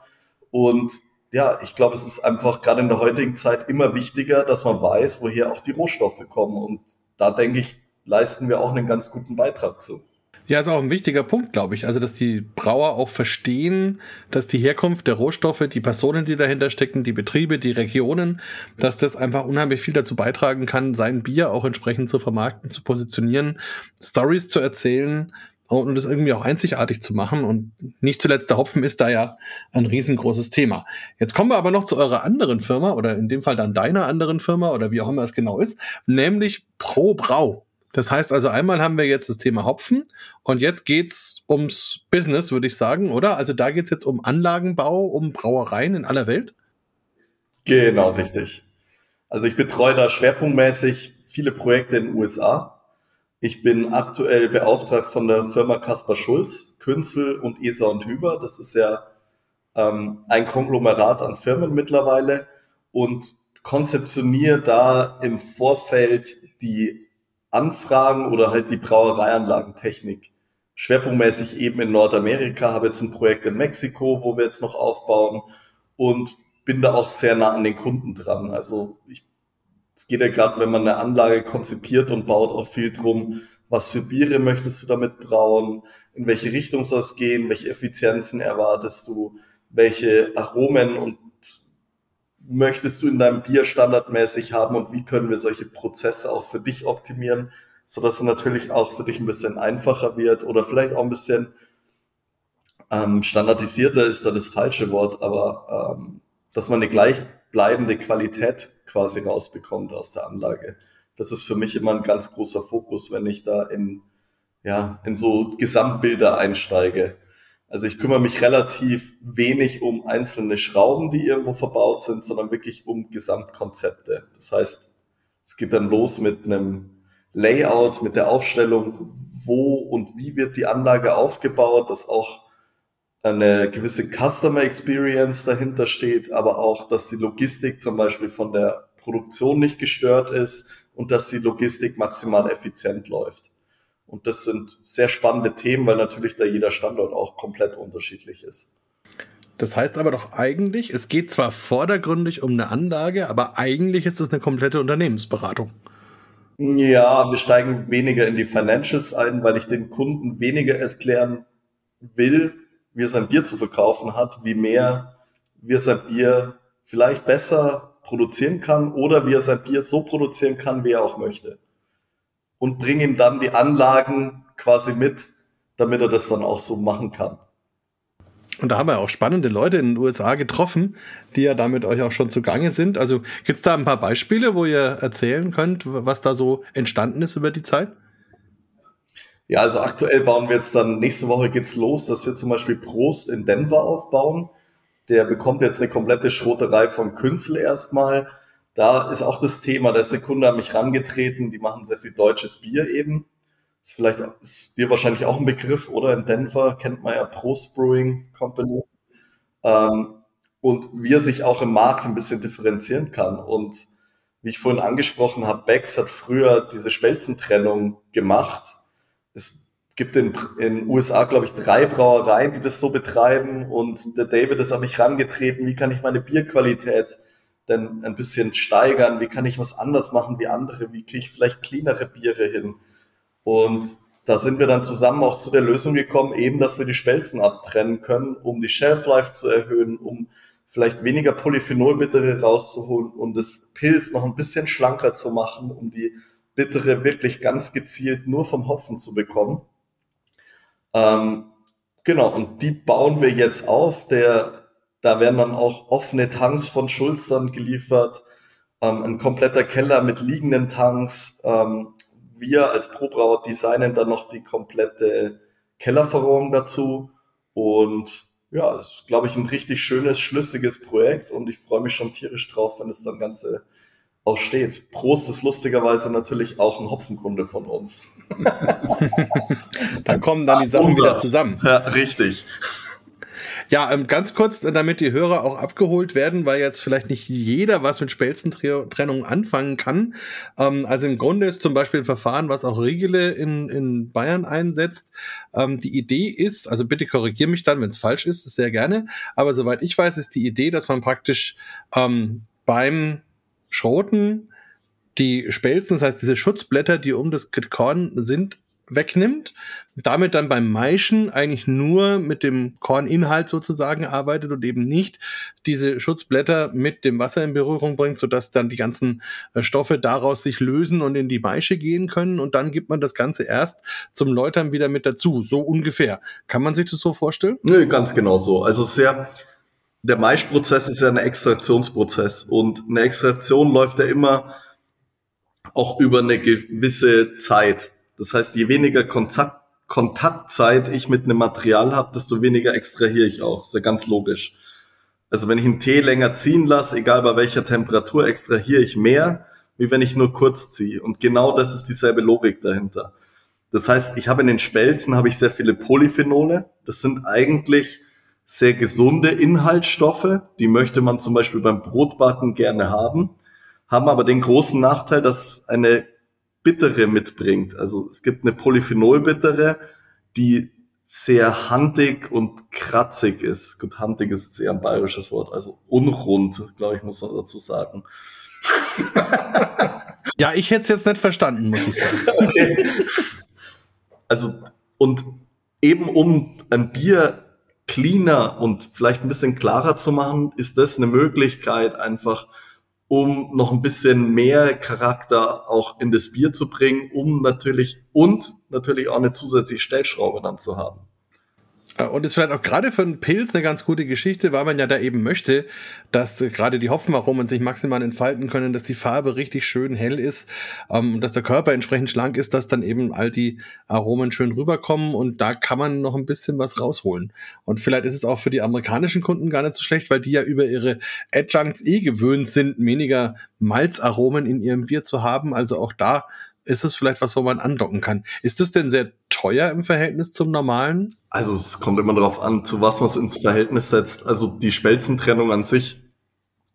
Und ja, ich glaube, es ist einfach gerade in der heutigen Zeit immer wichtiger, dass man weiß, woher auch die Rohstoffe kommen. Und da denke ich, leisten wir auch einen ganz guten Beitrag zu. Ja, ist auch ein wichtiger Punkt, glaube ich. Also, dass die Brauer auch verstehen, dass die Herkunft der Rohstoffe, die Personen, die dahinter stecken, die Betriebe, die Regionen, dass das einfach unheimlich viel dazu beitragen kann, sein Bier auch entsprechend zu vermarkten, zu positionieren, Stories zu erzählen und das irgendwie auch einzigartig zu machen. Und nicht zuletzt der Hopfen ist da ja ein riesengroßes Thema. Jetzt kommen wir aber noch zu eurer anderen Firma oder in dem Fall dann deiner anderen Firma oder wie auch immer es genau ist, nämlich Pro Brau. Das heißt also, einmal haben wir jetzt das Thema Hopfen und jetzt geht's ums Business, würde ich sagen, oder? Also da geht's jetzt um Anlagenbau, um Brauereien in aller Welt? Genau, richtig. Also ich betreue da schwerpunktmäßig viele Projekte in den USA. Ich bin aktuell beauftragt von der Firma Kaspar Schulz, Künzel und ESA und Hüber. Das ist ja ähm, ein Konglomerat an Firmen mittlerweile und konzeptioniere da im Vorfeld die Anfragen oder halt die Brauereianlagentechnik. Schwerpunktmäßig eben in Nordamerika, habe jetzt ein Projekt in Mexiko, wo wir jetzt noch aufbauen und bin da auch sehr nah an den Kunden dran. Also ich, es geht ja gerade, wenn man eine Anlage konzipiert und baut, auch viel drum, was für Biere möchtest du damit brauen, in welche Richtung soll es gehen, welche Effizienzen erwartest du, welche Aromen und möchtest du in deinem Bier standardmäßig haben und wie können wir solche Prozesse auch für dich optimieren, so dass es natürlich auch für dich ein bisschen einfacher wird oder vielleicht auch ein bisschen ähm, standardisierter ist da das falsche Wort, aber ähm, dass man eine gleichbleibende Qualität quasi rausbekommt aus der Anlage. Das ist für mich immer ein ganz großer Fokus, wenn ich da in, ja, in so Gesamtbilder einsteige. Also ich kümmere mich relativ wenig um einzelne Schrauben, die irgendwo verbaut sind, sondern wirklich um Gesamtkonzepte. Das heißt, es geht dann los mit einem Layout, mit der Aufstellung, wo und wie wird die Anlage aufgebaut, dass auch eine gewisse Customer Experience dahinter steht, aber auch, dass die Logistik zum Beispiel von der Produktion nicht gestört ist und dass die Logistik maximal effizient läuft. Und das sind sehr spannende Themen, weil natürlich da jeder Standort auch komplett unterschiedlich ist. Das heißt aber doch eigentlich, es geht zwar vordergründig um eine Anlage, aber eigentlich ist es eine komplette Unternehmensberatung. Ja, wir steigen weniger in die Financials ein, weil ich den Kunden weniger erklären will, wie er sein Bier zu verkaufen hat, wie mehr wie er sein Bier vielleicht besser produzieren kann oder wie er sein Bier so produzieren kann, wie er auch möchte und bringe ihm dann die Anlagen quasi mit, damit er das dann auch so machen kann. Und da haben wir auch spannende Leute in den USA getroffen, die ja da mit euch auch schon zugange sind. Also gibt es da ein paar Beispiele, wo ihr erzählen könnt, was da so entstanden ist über die Zeit? Ja, also aktuell bauen wir jetzt dann, nächste Woche geht's los, dass wir zum Beispiel Prost in Denver aufbauen. Der bekommt jetzt eine komplette Schroterei von Künzel erstmal da ist auch das Thema, der Sekunde an mich rangetreten, die machen sehr viel deutsches Bier eben. Ist vielleicht ist dir wahrscheinlich auch ein Begriff, oder? In Denver kennt man ja Prost Brewing Company. Ähm, und wie er sich auch im Markt ein bisschen differenzieren kann. Und wie ich vorhin angesprochen habe, Becks hat früher diese Spelzentrennung gemacht. Es gibt in den USA, glaube ich, drei Brauereien, die das so betreiben. Und der David ist an mich rangetreten, wie kann ich meine Bierqualität denn ein bisschen steigern? Wie kann ich was anders machen wie andere? Wie kriege ich vielleicht cleanere Biere hin? Und da sind wir dann zusammen auch zu der Lösung gekommen, eben, dass wir die Spelzen abtrennen können, um die Shelf Life zu erhöhen, um vielleicht weniger Polyphenolbittere rauszuholen und das Pilz noch ein bisschen schlanker zu machen, um die Bittere wirklich ganz gezielt nur vom Hopfen zu bekommen. Ähm, genau, und die bauen wir jetzt auf. Der da werden dann auch offene Tanks von Schulz dann geliefert, ähm, ein kompletter Keller mit liegenden Tanks. Ähm, wir als Probrauer designen dann noch die komplette Kellerverrohrung dazu. Und ja, es ist, glaube ich, ein richtig schönes, schlüssiges Projekt und ich freue mich schon tierisch drauf, wenn es dann Ganze auch steht. Prost ist lustigerweise natürlich auch ein Hopfenkunde von uns. da kommen dann die Sachen wieder zusammen. Ja, richtig. Ja, ähm, ganz kurz, damit die Hörer auch abgeholt werden, weil jetzt vielleicht nicht jeder was mit Spelzentrennung anfangen kann. Ähm, also im Grunde ist zum Beispiel ein Verfahren, was auch Riegele in, in Bayern einsetzt. Ähm, die Idee ist, also bitte korrigiere mich dann, wenn es falsch ist, sehr gerne. Aber soweit ich weiß, ist die Idee, dass man praktisch ähm, beim Schroten die Spelzen, das heißt diese Schutzblätter, die um das Korn sind, wegnimmt, damit dann beim Maischen eigentlich nur mit dem Korninhalt sozusagen arbeitet und eben nicht diese Schutzblätter mit dem Wasser in Berührung bringt, sodass dann die ganzen äh, Stoffe daraus sich lösen und in die Maische gehen können und dann gibt man das Ganze erst zum Läutern wieder mit dazu, so ungefähr. Kann man sich das so vorstellen? Nö, ganz genau so. Also sehr, der Maischprozess ist ja ein Extraktionsprozess und eine Extraktion läuft ja immer auch über eine gewisse Zeit. Das heißt, je weniger Kontakt, Kontaktzeit ich mit einem Material habe, desto weniger extrahiere ich auch. Ist ja ganz logisch. Also wenn ich einen Tee länger ziehen lasse, egal bei welcher Temperatur, extrahiere ich mehr, wie wenn ich nur kurz ziehe. Und genau das ist dieselbe Logik dahinter. Das heißt, ich habe in den Spelzen habe ich sehr viele Polyphenole. Das sind eigentlich sehr gesunde Inhaltsstoffe. Die möchte man zum Beispiel beim Brotbacken gerne haben, haben aber den großen Nachteil, dass eine Bittere mitbringt. Also es gibt eine Polyphenolbittere, die sehr handig und kratzig ist. Gut, handig ist sehr ein bayerisches Wort, also unrund, glaube ich, muss man dazu sagen. ja, ich hätte es jetzt nicht verstanden, muss ich sagen. Okay. Also, und eben um ein Bier cleaner und vielleicht ein bisschen klarer zu machen, ist das eine Möglichkeit, einfach um noch ein bisschen mehr Charakter auch in das Bier zu bringen, um natürlich und natürlich auch eine zusätzliche Stellschraube dann zu haben. Äh, und ist vielleicht auch gerade für einen Pilz eine ganz gute Geschichte, weil man ja da eben möchte, dass gerade die Hopfenaromen sich maximal entfalten können, dass die Farbe richtig schön hell ist ähm, dass der Körper entsprechend schlank ist, dass dann eben all die Aromen schön rüberkommen und da kann man noch ein bisschen was rausholen. Und vielleicht ist es auch für die amerikanischen Kunden gar nicht so schlecht, weil die ja über ihre Adjuncts eh gewöhnt sind, weniger Malzaromen in ihrem Bier zu haben. Also auch da ist es vielleicht was, wo man andocken kann. Ist das denn sehr teuer im Verhältnis zum normalen? Also es kommt immer darauf an, zu was man es ins Verhältnis setzt. Also die Spelzentrennung an sich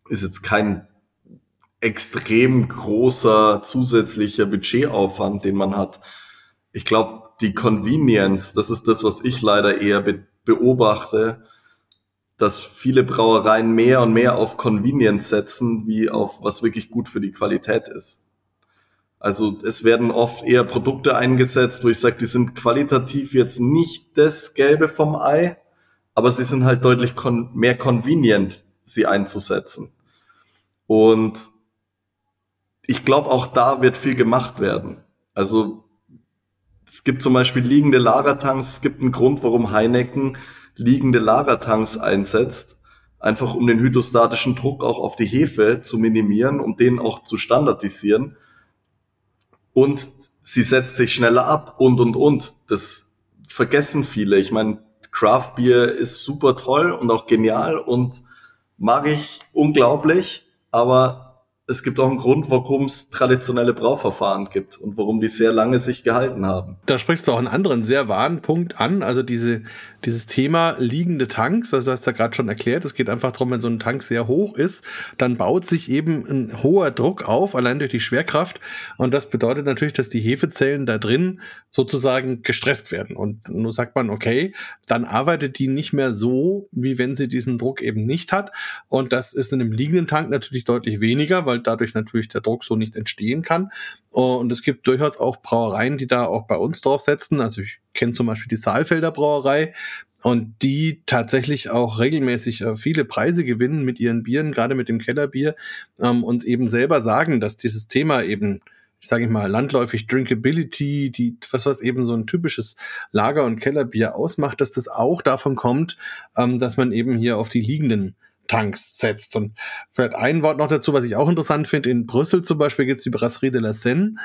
ist jetzt kein extrem großer zusätzlicher Budgetaufwand, den man hat. Ich glaube, die Convenience, das ist das, was ich leider eher be beobachte, dass viele Brauereien mehr und mehr auf Convenience setzen, wie auf was wirklich gut für die Qualität ist. Also es werden oft eher Produkte eingesetzt, wo ich sage, die sind qualitativ jetzt nicht das Gelbe vom Ei, aber sie sind halt deutlich kon mehr convenient, sie einzusetzen. Und ich glaube, auch da wird viel gemacht werden. Also es gibt zum Beispiel liegende Lagertanks. Es gibt einen Grund, warum Heineken liegende Lagertanks einsetzt. Einfach um den hydrostatischen Druck auch auf die Hefe zu minimieren, um den auch zu standardisieren und sie setzt sich schneller ab und und und. Das vergessen viele. Ich meine, Craft Beer ist super toll und auch genial und mag ich unglaublich, aber es gibt auch einen Grund, warum es traditionelle Brauverfahren gibt und warum die sehr lange sich gehalten haben. Da sprichst du auch einen anderen sehr wahren Punkt an, also diese, dieses Thema liegende Tanks, also du hast ja gerade schon erklärt, es geht einfach darum, wenn so ein Tank sehr hoch ist, dann baut sich eben ein hoher Druck auf, allein durch die Schwerkraft. Und das bedeutet natürlich, dass die Hefezellen da drin sozusagen gestresst werden. Und nun sagt man, okay, dann arbeitet die nicht mehr so, wie wenn sie diesen Druck eben nicht hat. Und das ist in einem liegenden Tank natürlich deutlich weniger, weil dadurch natürlich der Druck so nicht entstehen kann. Und es gibt durchaus auch Brauereien, die da auch bei uns draufsetzen. Also ich kenne zum Beispiel die Saalfelder Brauerei, und die tatsächlich auch regelmäßig äh, viele Preise gewinnen mit ihren Bieren, gerade mit dem Kellerbier ähm, und eben selber sagen, dass dieses Thema eben, ich sage ich mal, landläufig Drinkability, die was was eben so ein typisches Lager- und Kellerbier ausmacht, dass das auch davon kommt, ähm, dass man eben hier auf die liegenden Tanks setzt. Und vielleicht ein Wort noch dazu, was ich auch interessant finde. In Brüssel zum Beispiel gibt es die Brasserie de la Seine.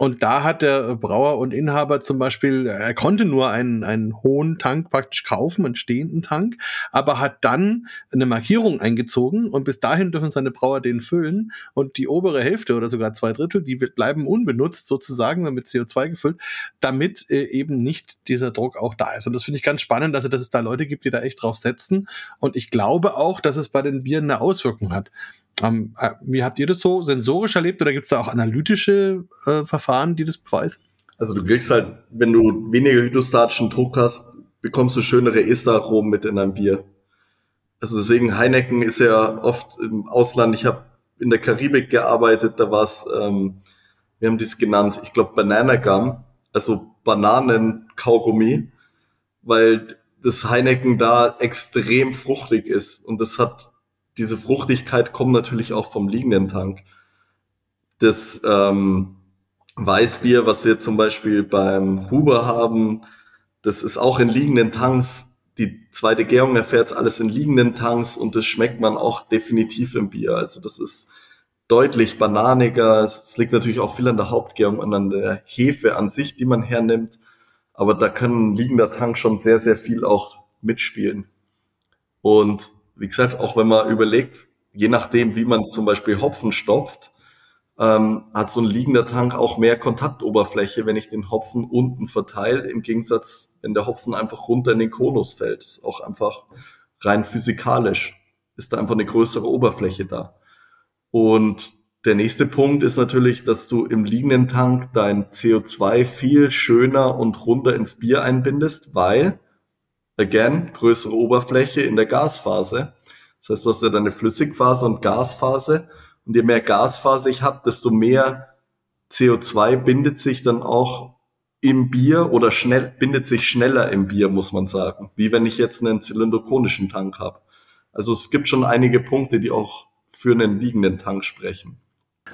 Und da hat der Brauer und Inhaber zum Beispiel, er konnte nur einen, einen hohen Tank praktisch kaufen, einen stehenden Tank, aber hat dann eine Markierung eingezogen und bis dahin dürfen seine Brauer den füllen und die obere Hälfte oder sogar zwei Drittel, die bleiben unbenutzt sozusagen, mit CO2 gefüllt, damit äh, eben nicht dieser Druck auch da ist. Und das finde ich ganz spannend, also dass es da Leute gibt, die da echt drauf setzen. Und ich glaube auch, dass es bei den Bieren eine Auswirkung hat. Ähm, äh, wie habt ihr das so sensorisch erlebt oder gibt es da auch analytische äh, Verfahren, die das beweisen? Also du kriegst halt, wenn du weniger hydrostatischen Druck hast, bekommst du schönere Estaromen mit in deinem Bier. Also deswegen Heineken ist ja oft im Ausland. Ich habe in der Karibik gearbeitet, da war es, ähm, wir haben dies genannt, ich glaube Banana Gum, also Bananenkaugummi, weil das Heineken da extrem fruchtig ist und das hat diese Fruchtigkeit kommt natürlich auch vom liegenden Tank. Das ähm, Weißbier, was wir zum Beispiel beim Huber haben, das ist auch in liegenden Tanks. Die zweite Gärung erfährt alles in liegenden Tanks und das schmeckt man auch definitiv im Bier. Also das ist deutlich bananiger. Es liegt natürlich auch viel an der Hauptgärung und an der Hefe an sich, die man hernimmt. Aber da kann ein liegender Tank schon sehr, sehr viel auch mitspielen. Und wie gesagt, auch wenn man überlegt, je nachdem, wie man zum Beispiel Hopfen stopft, ähm, hat so ein liegender Tank auch mehr Kontaktoberfläche, wenn ich den Hopfen unten verteile, im Gegensatz, wenn der Hopfen einfach runter in den Konus fällt. Ist auch einfach rein physikalisch ist da einfach eine größere Oberfläche da. Und der nächste Punkt ist natürlich, dass du im liegenden Tank dein CO2 viel schöner und runter ins Bier einbindest, weil again, größere Oberfläche in der Gasphase. Das heißt, du hast ja deine Flüssigphase und Gasphase. Und je mehr Gasphase ich habe, desto mehr CO2 bindet sich dann auch im Bier oder schnell, bindet sich schneller im Bier, muss man sagen. Wie wenn ich jetzt einen zylindrokonischen Tank habe. Also es gibt schon einige Punkte, die auch für einen liegenden Tank sprechen.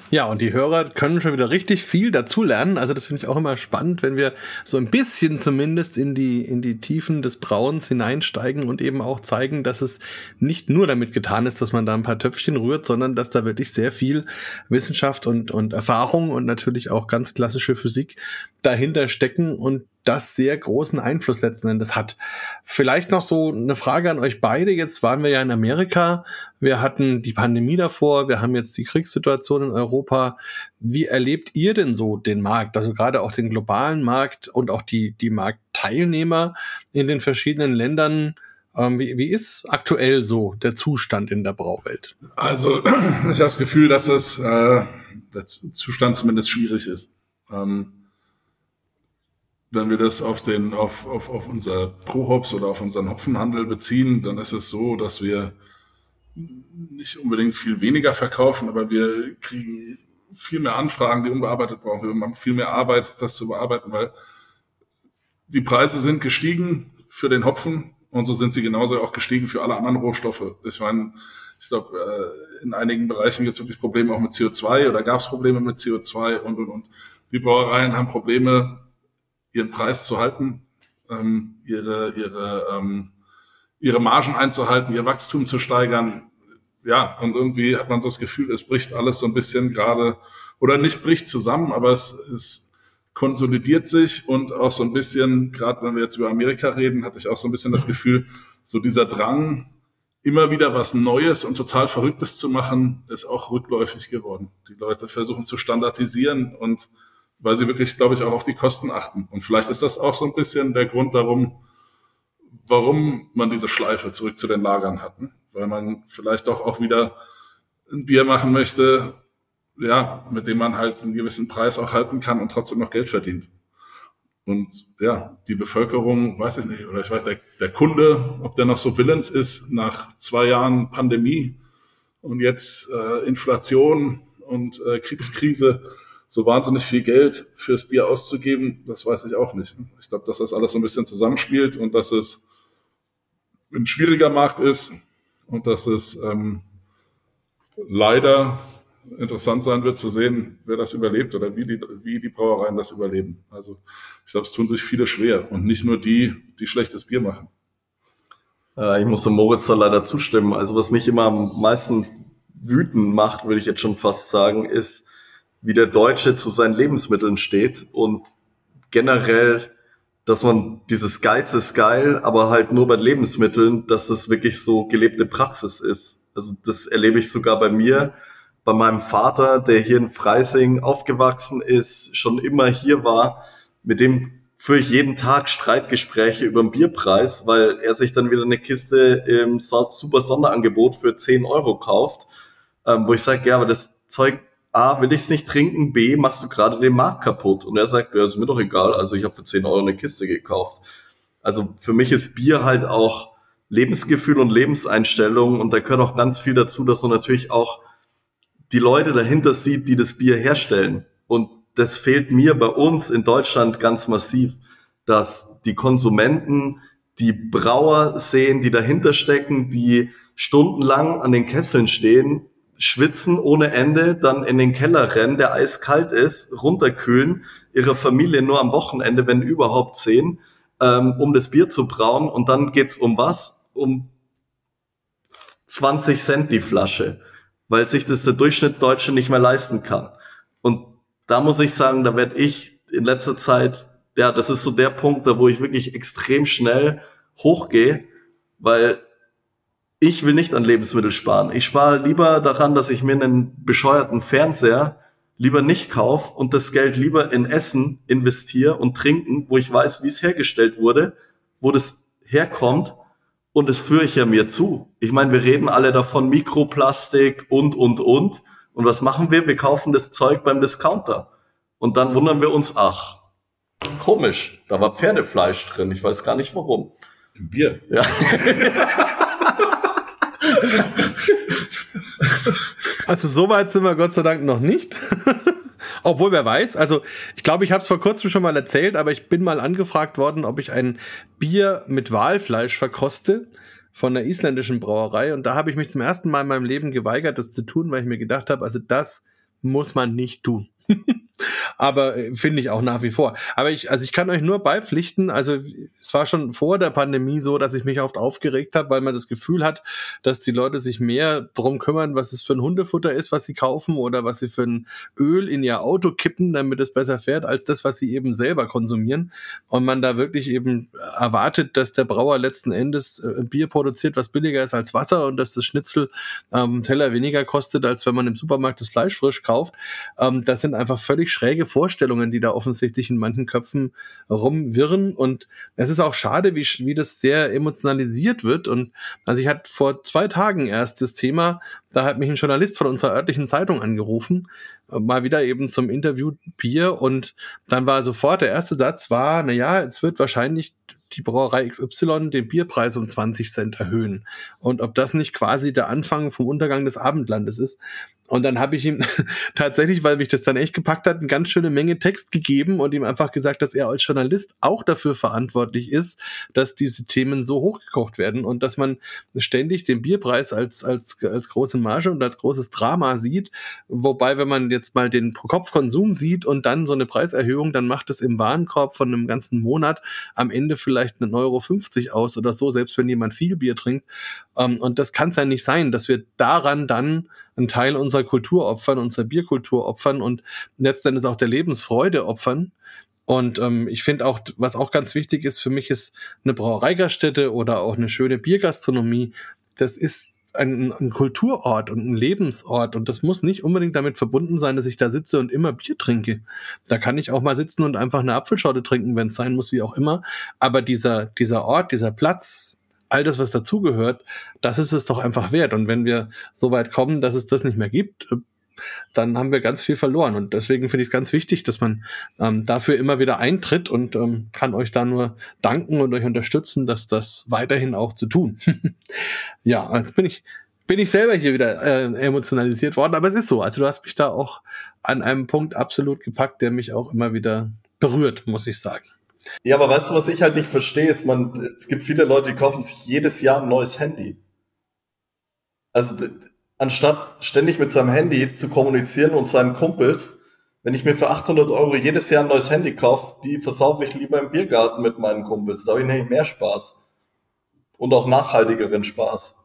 Ja, und die Hörer können schon wieder richtig viel dazulernen. Also das finde ich auch immer spannend, wenn wir so ein bisschen zumindest in die, in die Tiefen des Brauens hineinsteigen und eben auch zeigen, dass es nicht nur damit getan ist, dass man da ein paar Töpfchen rührt, sondern dass da wirklich sehr viel Wissenschaft und, und Erfahrung und natürlich auch ganz klassische Physik dahinter stecken und das sehr großen Einfluss letzten Endes hat. Vielleicht noch so eine Frage an euch beide. Jetzt waren wir ja in Amerika. Wir hatten die Pandemie davor. Wir haben jetzt die Kriegssituation in Europa. Wie erlebt ihr denn so den Markt? Also gerade auch den globalen Markt und auch die, die Marktteilnehmer in den verschiedenen Ländern. Ähm, wie, wie ist aktuell so der Zustand in der Brauwelt? Also ich habe das Gefühl, dass es äh, der Zustand zumindest schwierig ist. Ähm, wenn wir das auf den, auf, auf, auf unser Pro-Hops oder auf unseren Hopfenhandel beziehen, dann ist es so, dass wir nicht unbedingt viel weniger verkaufen, aber wir kriegen viel mehr Anfragen, die unbearbeitet brauchen. Wir haben viel mehr Arbeit, das zu bearbeiten, weil die Preise sind gestiegen für den Hopfen und so sind sie genauso auch gestiegen für alle anderen Rohstoffe. Ich meine, ich glaube, äh, in einigen Bereichen gibt es wirklich Probleme auch mit CO2 oder gab es Probleme mit CO2 und, und, und. Die Brauereien haben Probleme, ihren Preis zu halten, ähm, ihre, ihre, ähm, ihre Margen einzuhalten, ihr Wachstum zu steigern. Ja, und irgendwie hat man so das Gefühl, es bricht alles so ein bisschen gerade, oder nicht bricht zusammen, aber es, es konsolidiert sich und auch so ein bisschen, gerade wenn wir jetzt über Amerika reden, hatte ich auch so ein bisschen das Gefühl, so dieser Drang, immer wieder was Neues und total Verrücktes zu machen, ist auch rückläufig geworden. Die Leute versuchen zu standardisieren und weil sie wirklich, glaube ich, auch auf die Kosten achten. Und vielleicht ist das auch so ein bisschen der Grund darum, warum man diese Schleife zurück zu den Lagern hat. Ne? Weil man vielleicht doch auch wieder ein Bier machen möchte, ja, mit dem man halt einen gewissen Preis auch halten kann und trotzdem noch Geld verdient. Und ja, die Bevölkerung, weiß ich nicht, oder ich weiß, der, der Kunde, ob der noch so willens ist nach zwei Jahren Pandemie und jetzt äh, Inflation und äh, Kriegskrise, so wahnsinnig viel Geld fürs Bier auszugeben, das weiß ich auch nicht. Ich glaube, dass das alles so ein bisschen zusammenspielt und dass es ein schwieriger Markt ist und dass es ähm, leider interessant sein wird zu sehen, wer das überlebt oder wie die, wie die Brauereien das überleben. Also ich glaube, es tun sich viele schwer und nicht nur die, die schlechtes Bier machen. Äh, ich muss dem Moritz da leider zustimmen. Also was mich immer am meisten wütend macht, würde ich jetzt schon fast sagen, ist, wie der Deutsche zu seinen Lebensmitteln steht und generell, dass man dieses Geiz ist geil, aber halt nur bei Lebensmitteln, dass das wirklich so gelebte Praxis ist. Also das erlebe ich sogar bei mir, bei meinem Vater, der hier in Freising aufgewachsen ist, schon immer hier war, mit dem führe ich jeden Tag Streitgespräche über den Bierpreis, weil er sich dann wieder eine Kiste im super Sonderangebot für 10 Euro kauft, ähm, wo ich sage, ja, aber das Zeug A, will ich es nicht trinken, B, machst du gerade den Markt kaputt. Und er sagt, ja, ist mir doch egal, also ich habe für 10 Euro eine Kiste gekauft. Also für mich ist Bier halt auch Lebensgefühl und Lebenseinstellung und da gehört auch ganz viel dazu, dass du natürlich auch die Leute dahinter sieht, die das Bier herstellen. Und das fehlt mir bei uns in Deutschland ganz massiv, dass die Konsumenten die Brauer sehen, die dahinter stecken, die stundenlang an den Kesseln stehen, schwitzen ohne Ende, dann in den Keller rennen, der eiskalt ist, runterkühlen, ihre Familie nur am Wochenende, wenn überhaupt sehen, ähm, um das Bier zu brauen. Und dann geht's um was? Um 20 Cent die Flasche, weil sich das der Durchschnitt Deutsche nicht mehr leisten kann. Und da muss ich sagen, da werde ich in letzter Zeit, ja, das ist so der Punkt, da wo ich wirklich extrem schnell hochgehe, weil ich will nicht an Lebensmittel sparen. Ich spare lieber daran, dass ich mir einen bescheuerten Fernseher lieber nicht kaufe und das Geld lieber in Essen investiere und trinken, wo ich weiß, wie es hergestellt wurde, wo das herkommt und das führe ich ja mir zu. Ich meine, wir reden alle davon Mikroplastik und, und, und. Und was machen wir? Wir kaufen das Zeug beim Discounter. Und dann wundern wir uns, ach, komisch, da war Pferdefleisch drin. Ich weiß gar nicht warum. Im Bier. Ja. Also so weit sind wir Gott sei Dank noch nicht. Obwohl, wer weiß. Also ich glaube, ich habe es vor kurzem schon mal erzählt, aber ich bin mal angefragt worden, ob ich ein Bier mit Walfleisch verkoste von einer isländischen Brauerei. Und da habe ich mich zum ersten Mal in meinem Leben geweigert, das zu tun, weil ich mir gedacht habe, also das muss man nicht tun. Aber äh, finde ich auch nach wie vor. Aber ich, also ich kann euch nur beipflichten, also es war schon vor der Pandemie so, dass ich mich oft aufgeregt habe, weil man das Gefühl hat, dass die Leute sich mehr drum kümmern, was es für ein Hundefutter ist, was sie kaufen oder was sie für ein Öl in ihr Auto kippen, damit es besser fährt, als das, was sie eben selber konsumieren. Und man da wirklich eben erwartet, dass der Brauer letzten Endes äh, Bier produziert, was billiger ist als Wasser und dass das Schnitzel ähm, Teller weniger kostet, als wenn man im Supermarkt das Fleisch frisch kauft. Ähm, das sind einfach völlig schräge Vorstellungen, die da offensichtlich in manchen Köpfen rumwirren. Und es ist auch schade, wie, wie das sehr emotionalisiert wird. Und also ich hatte vor zwei Tagen erst das Thema, da hat mich ein Journalist von unserer örtlichen Zeitung angerufen, mal wieder eben zum Interview Bier. Und dann war sofort der erste Satz war, na ja, es wird wahrscheinlich die Brauerei XY den Bierpreis um 20 Cent erhöhen. Und ob das nicht quasi der Anfang vom Untergang des Abendlandes ist. Und dann habe ich ihm tatsächlich, weil mich das dann echt gepackt hat, eine ganz schöne Menge Text gegeben und ihm einfach gesagt, dass er als Journalist auch dafür verantwortlich ist, dass diese Themen so hochgekocht werden und dass man ständig den Bierpreis als, als, als große Marge und als großes Drama sieht. Wobei, wenn man jetzt mal den Pro-Kopf-Konsum sieht und dann so eine Preiserhöhung, dann macht es im Warenkorb von einem ganzen Monat am Ende vielleicht einen Euro 50 aus oder so, selbst wenn jemand viel Bier trinkt. Ähm, und das kann es ja nicht sein, dass wir daran dann einen Teil unserer Kultur opfern, unserer Bierkultur opfern und letztendlich auch der Lebensfreude opfern. Und ähm, ich finde auch, was auch ganz wichtig ist, für mich ist eine Brauereigaststätte oder auch eine schöne Biergastronomie, das ist ein, ein, Kulturort und ein Lebensort und das muss nicht unbedingt damit verbunden sein, dass ich da sitze und immer Bier trinke. Da kann ich auch mal sitzen und einfach eine Apfelschorte trinken, wenn es sein muss, wie auch immer. Aber dieser, dieser Ort, dieser Platz, all das, was dazugehört, das ist es doch einfach wert. Und wenn wir so weit kommen, dass es das nicht mehr gibt, äh, dann haben wir ganz viel verloren. Und deswegen finde ich es ganz wichtig, dass man ähm, dafür immer wieder eintritt und ähm, kann euch da nur danken und euch unterstützen, dass das weiterhin auch zu tun. ja, jetzt bin ich, bin ich selber hier wieder äh, emotionalisiert worden, aber es ist so. Also du hast mich da auch an einem Punkt absolut gepackt, der mich auch immer wieder berührt, muss ich sagen. Ja, aber weißt du, was ich halt nicht verstehe, ist, man, es gibt viele Leute, die kaufen sich jedes Jahr ein neues Handy. Also, anstatt ständig mit seinem Handy zu kommunizieren und seinen Kumpels, wenn ich mir für 800 Euro jedes Jahr ein neues Handy kaufe, die versaufe ich lieber im Biergarten mit meinen Kumpels. Da habe ich nämlich mehr Spaß. Und auch nachhaltigeren Spaß.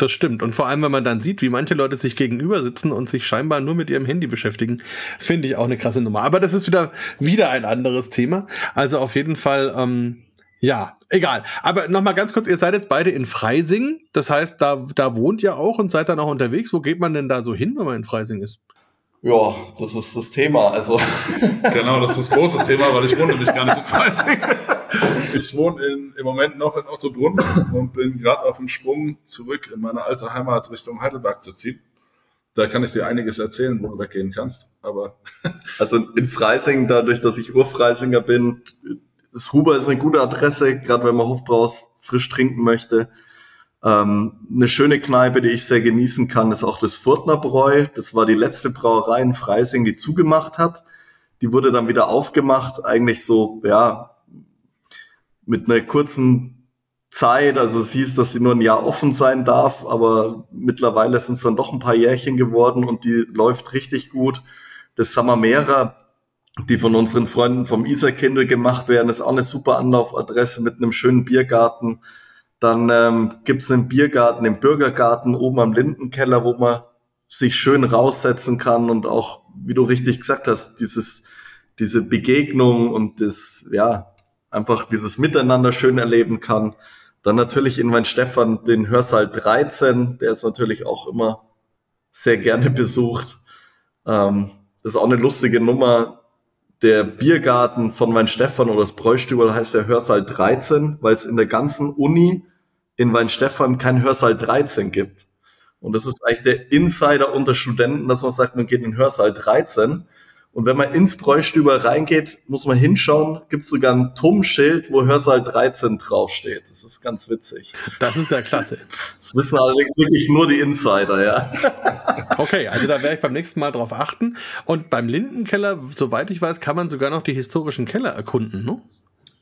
Das stimmt. Und vor allem, wenn man dann sieht, wie manche Leute sich gegenüber sitzen und sich scheinbar nur mit ihrem Handy beschäftigen, finde ich auch eine krasse Nummer. Aber das ist wieder, wieder ein anderes Thema. Also auf jeden Fall, ähm, ja, egal. Aber nochmal ganz kurz, ihr seid jetzt beide in Freising. Das heißt, da, da wohnt ihr auch und seid dann auch unterwegs. Wo geht man denn da so hin, wenn man in Freising ist? Ja, das ist das Thema. Also. genau, das ist das große Thema, weil ich wohne nämlich gar nicht in Freising. Ich wohne in, im Moment noch in Ottobrunn und bin gerade auf dem Sprung zurück in meine alte Heimat Richtung Heidelberg zu ziehen. Da kann ich dir einiges erzählen, wo du weggehen kannst. Aber also in Freising, dadurch, dass ich Urfreisinger bin, das Huber ist eine gute Adresse, gerade wenn man Hofbraus frisch trinken möchte. Ähm, eine schöne Kneipe, die ich sehr genießen kann, ist auch das Furtner Bräu. Das war die letzte Brauerei in Freising, die zugemacht hat. Die wurde dann wieder aufgemacht, eigentlich so, ja, mit einer kurzen Zeit. Also es hieß, dass sie nur ein Jahr offen sein darf, aber mittlerweile sind es dann doch ein paar Jährchen geworden und die läuft richtig gut. Das Samamera, die von unseren Freunden vom Isar-Kindle gemacht werden, ist auch eine super Anlaufadresse mit einem schönen Biergarten. Dann ähm, gibt es einen Biergarten im Bürgergarten oben am Lindenkeller, wo man sich schön raussetzen kann und auch, wie du richtig gesagt hast, dieses, diese Begegnung und das, ja, einfach dieses Miteinander schön erleben kann. Dann natürlich in Weinstefan den Hörsaal 13, der ist natürlich auch immer sehr gerne besucht. Ähm, das ist auch eine lustige Nummer. Der Biergarten von Weinstefan oder das Bräustübel heißt der Hörsaal 13, weil es in der ganzen Uni in Weinstefan kein Hörsaal 13 gibt. Und das ist eigentlich der Insider unter Studenten, dass man sagt, man geht in den Hörsaal 13. Und wenn man ins Bräustüber reingeht, muss man hinschauen, gibt es sogar ein Turmschild, wo Hörsaal 13 draufsteht. Das ist ganz witzig. Das ist ja klasse. Das wissen allerdings wirklich nur die Insider, ja. Okay, also da werde ich beim nächsten Mal drauf achten. Und beim Lindenkeller, soweit ich weiß, kann man sogar noch die historischen Keller erkunden, ne?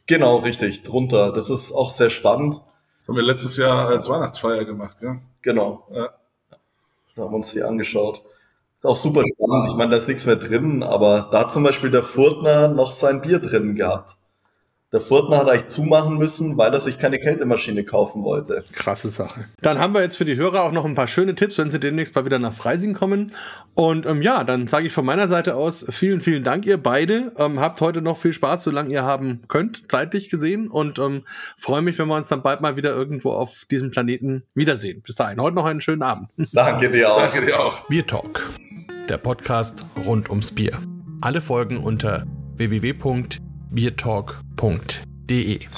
Genau, richtig, drunter. Das ist auch sehr spannend. Das haben wir letztes Jahr als Weihnachtsfeier gemacht, ja. Genau. Ja. Da haben wir uns die angeschaut. Ist auch super spannend. Ich meine, da ist nichts mehr drin, aber da hat zum Beispiel der Furtner noch sein Bier drin gehabt. Der Furtner hat eigentlich zumachen müssen, weil er sich keine Kältemaschine kaufen wollte. Krasse Sache. Dann haben wir jetzt für die Hörer auch noch ein paar schöne Tipps, wenn sie demnächst mal wieder nach Freising kommen. Und ähm, ja, dann sage ich von meiner Seite aus vielen, vielen Dank, ihr beide. Ähm, habt heute noch viel Spaß, solange ihr haben könnt, zeitlich gesehen. Und ähm, freue mich, wenn wir uns dann bald mal wieder irgendwo auf diesem Planeten wiedersehen. Bis dahin, heute noch einen schönen Abend. Danke dir auch. Danke dir auch. Bier Talk, der Podcast rund ums Bier. Alle Folgen unter www biertalk.de